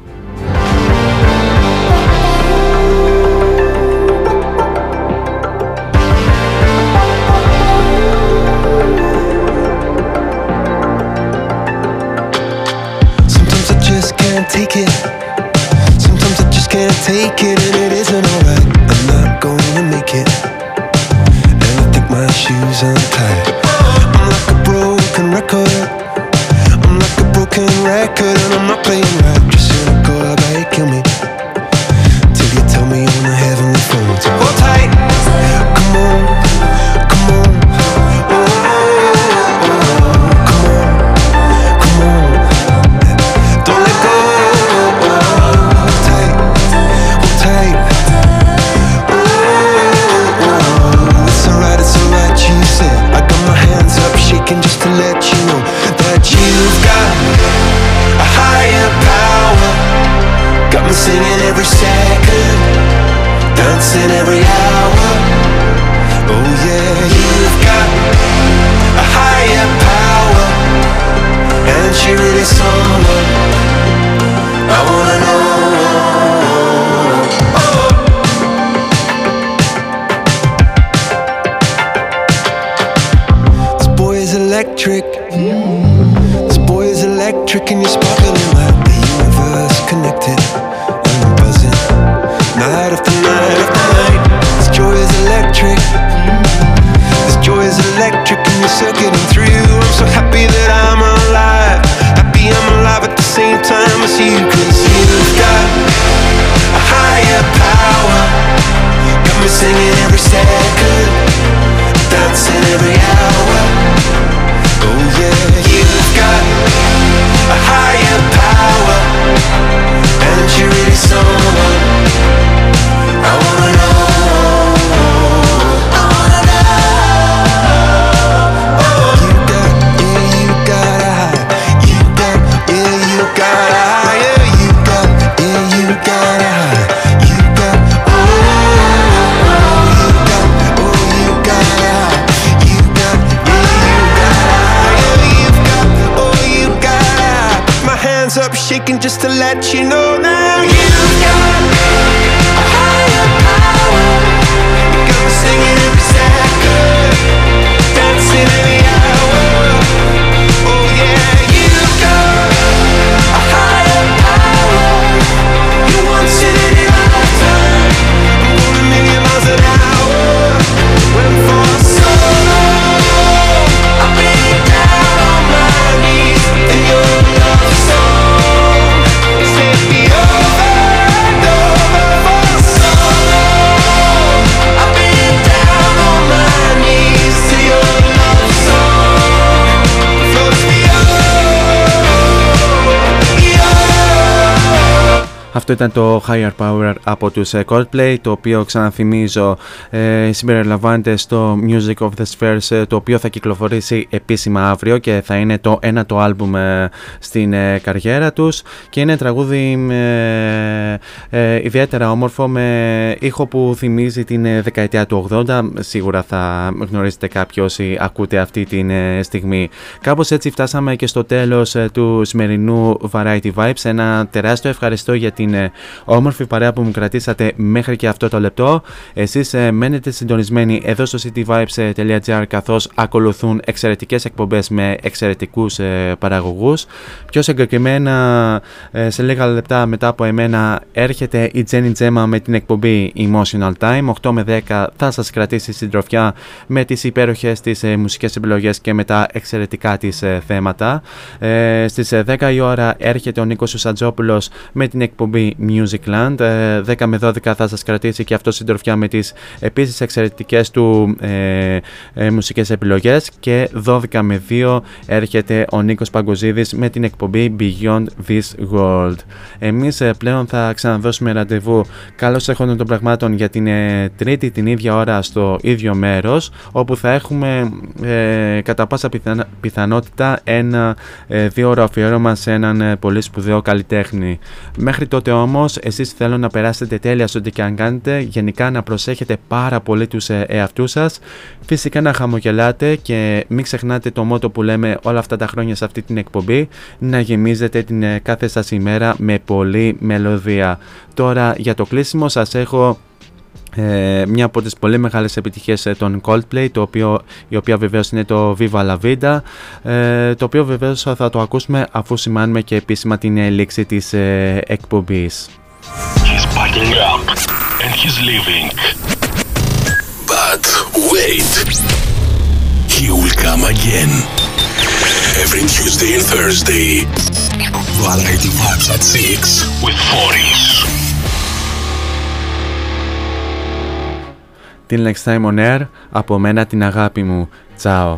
Just to let you know now Αυτό ήταν το Higher Power από τους ε, Coldplay, το οποίο ξαναθυμίζω ε, συμπεριλαμβάνεται στο Music of the Spheres, ε, το οποίο θα κυκλοφορήσει επίσημα αύριο και θα είναι το ένα το άλμπουμ ε, στην ε, καριέρα τους. Και είναι τραγούδι ε, ιδιαίτερα όμορφο με ήχο που θυμίζει την ε, δεκαετία του 80, σίγουρα θα γνωρίζετε κάποιοι όσοι ακούτε αυτή τη στιγμή. Κάπως έτσι φτάσαμε και στο τέλος ε, του σημερινού Variety Vibes, ένα τεράστιο ευχαριστώ για την ε, όμορφη παρέα που μου κρατήσατε μέχρι και αυτό το λεπτό. Εσείς ε, μένετε συντονισμένοι εδώ στο cityvibes.gr καθώς ακολουθούν εξαιρετικές εκπομπές με εξαιρετικούς ε, παραγωγούς. Πιο συγκεκριμένα ε, σε λίγα λεπτά μετά από εμένα έρχεται η Jenny Gemma με την εκπομπή Emotional Time. 8 με 10 θα σας κρατήσει συντροφιά με τις υπέροχες της ε, μουσικές επιλογές και με τα εξαιρετικά της ε, θέματα. Ε, στις ε, 10 η ώρα έρχεται ο Νίκος Σουσαντζόπουλος με την εκπομπή Musicland. Ε, 10 με 12 θα σας κρατήσει και αυτό συντροφιά με τις επίσης εξαιρετικές του ε, ε, μουσικές επιλογές και 12 με 2 έρχεται ο Νίκος Παγκοζίδης με την εκπομπή Beyond This World. Εμείς ε, πλέον θα ξαναδώσουμε ραντεβού καλώς έχοντας των πραγμάτων για την ε, τρίτη την ίδια ώρα στο ίδιο μέρος όπου θα έχουμε ε, κατά πάσα πιθανα- πιθανότητα ένα ε, δύο ώρα αφιέρωμα σε έναν ε, πολύ σπουδαίο καλλιτέχνη. Μέχρι τότε όμως εσείς θέλω να περάσετε τέλεια στο τι και αν κάνετε, γενικά να προσέχετε πάρα πολύ τους ε, εαυτούς σας, φυσικά να χαμογελάτε και μην ξεχνάτε το μότο που λέμε όλα αυτά τα χρόνια σε αυτή την εκπομπή, να γεμίζετε την ε, κάθε σας ημέρα με πολλή μελωδία. Τώρα για το κλείσιμο σας έχω ε, μια από τις πολύ μεγάλες επιτυχίες ε, των Coldplay, το οποίο, η οποία βεβαίως είναι το Viva La Vida, ε, το οποίο βεβαίως θα το ακούσουμε αφού σημάνουμε και επίσημα την ε, λήξη της ε, εκπομπής. He's packing up and he's leaving. But wait, he will come again. Every Tuesday and Thursday. Variety Vibes at 6 with Foris. Till next time on air, από μένα την αγάπη μου. Ciao.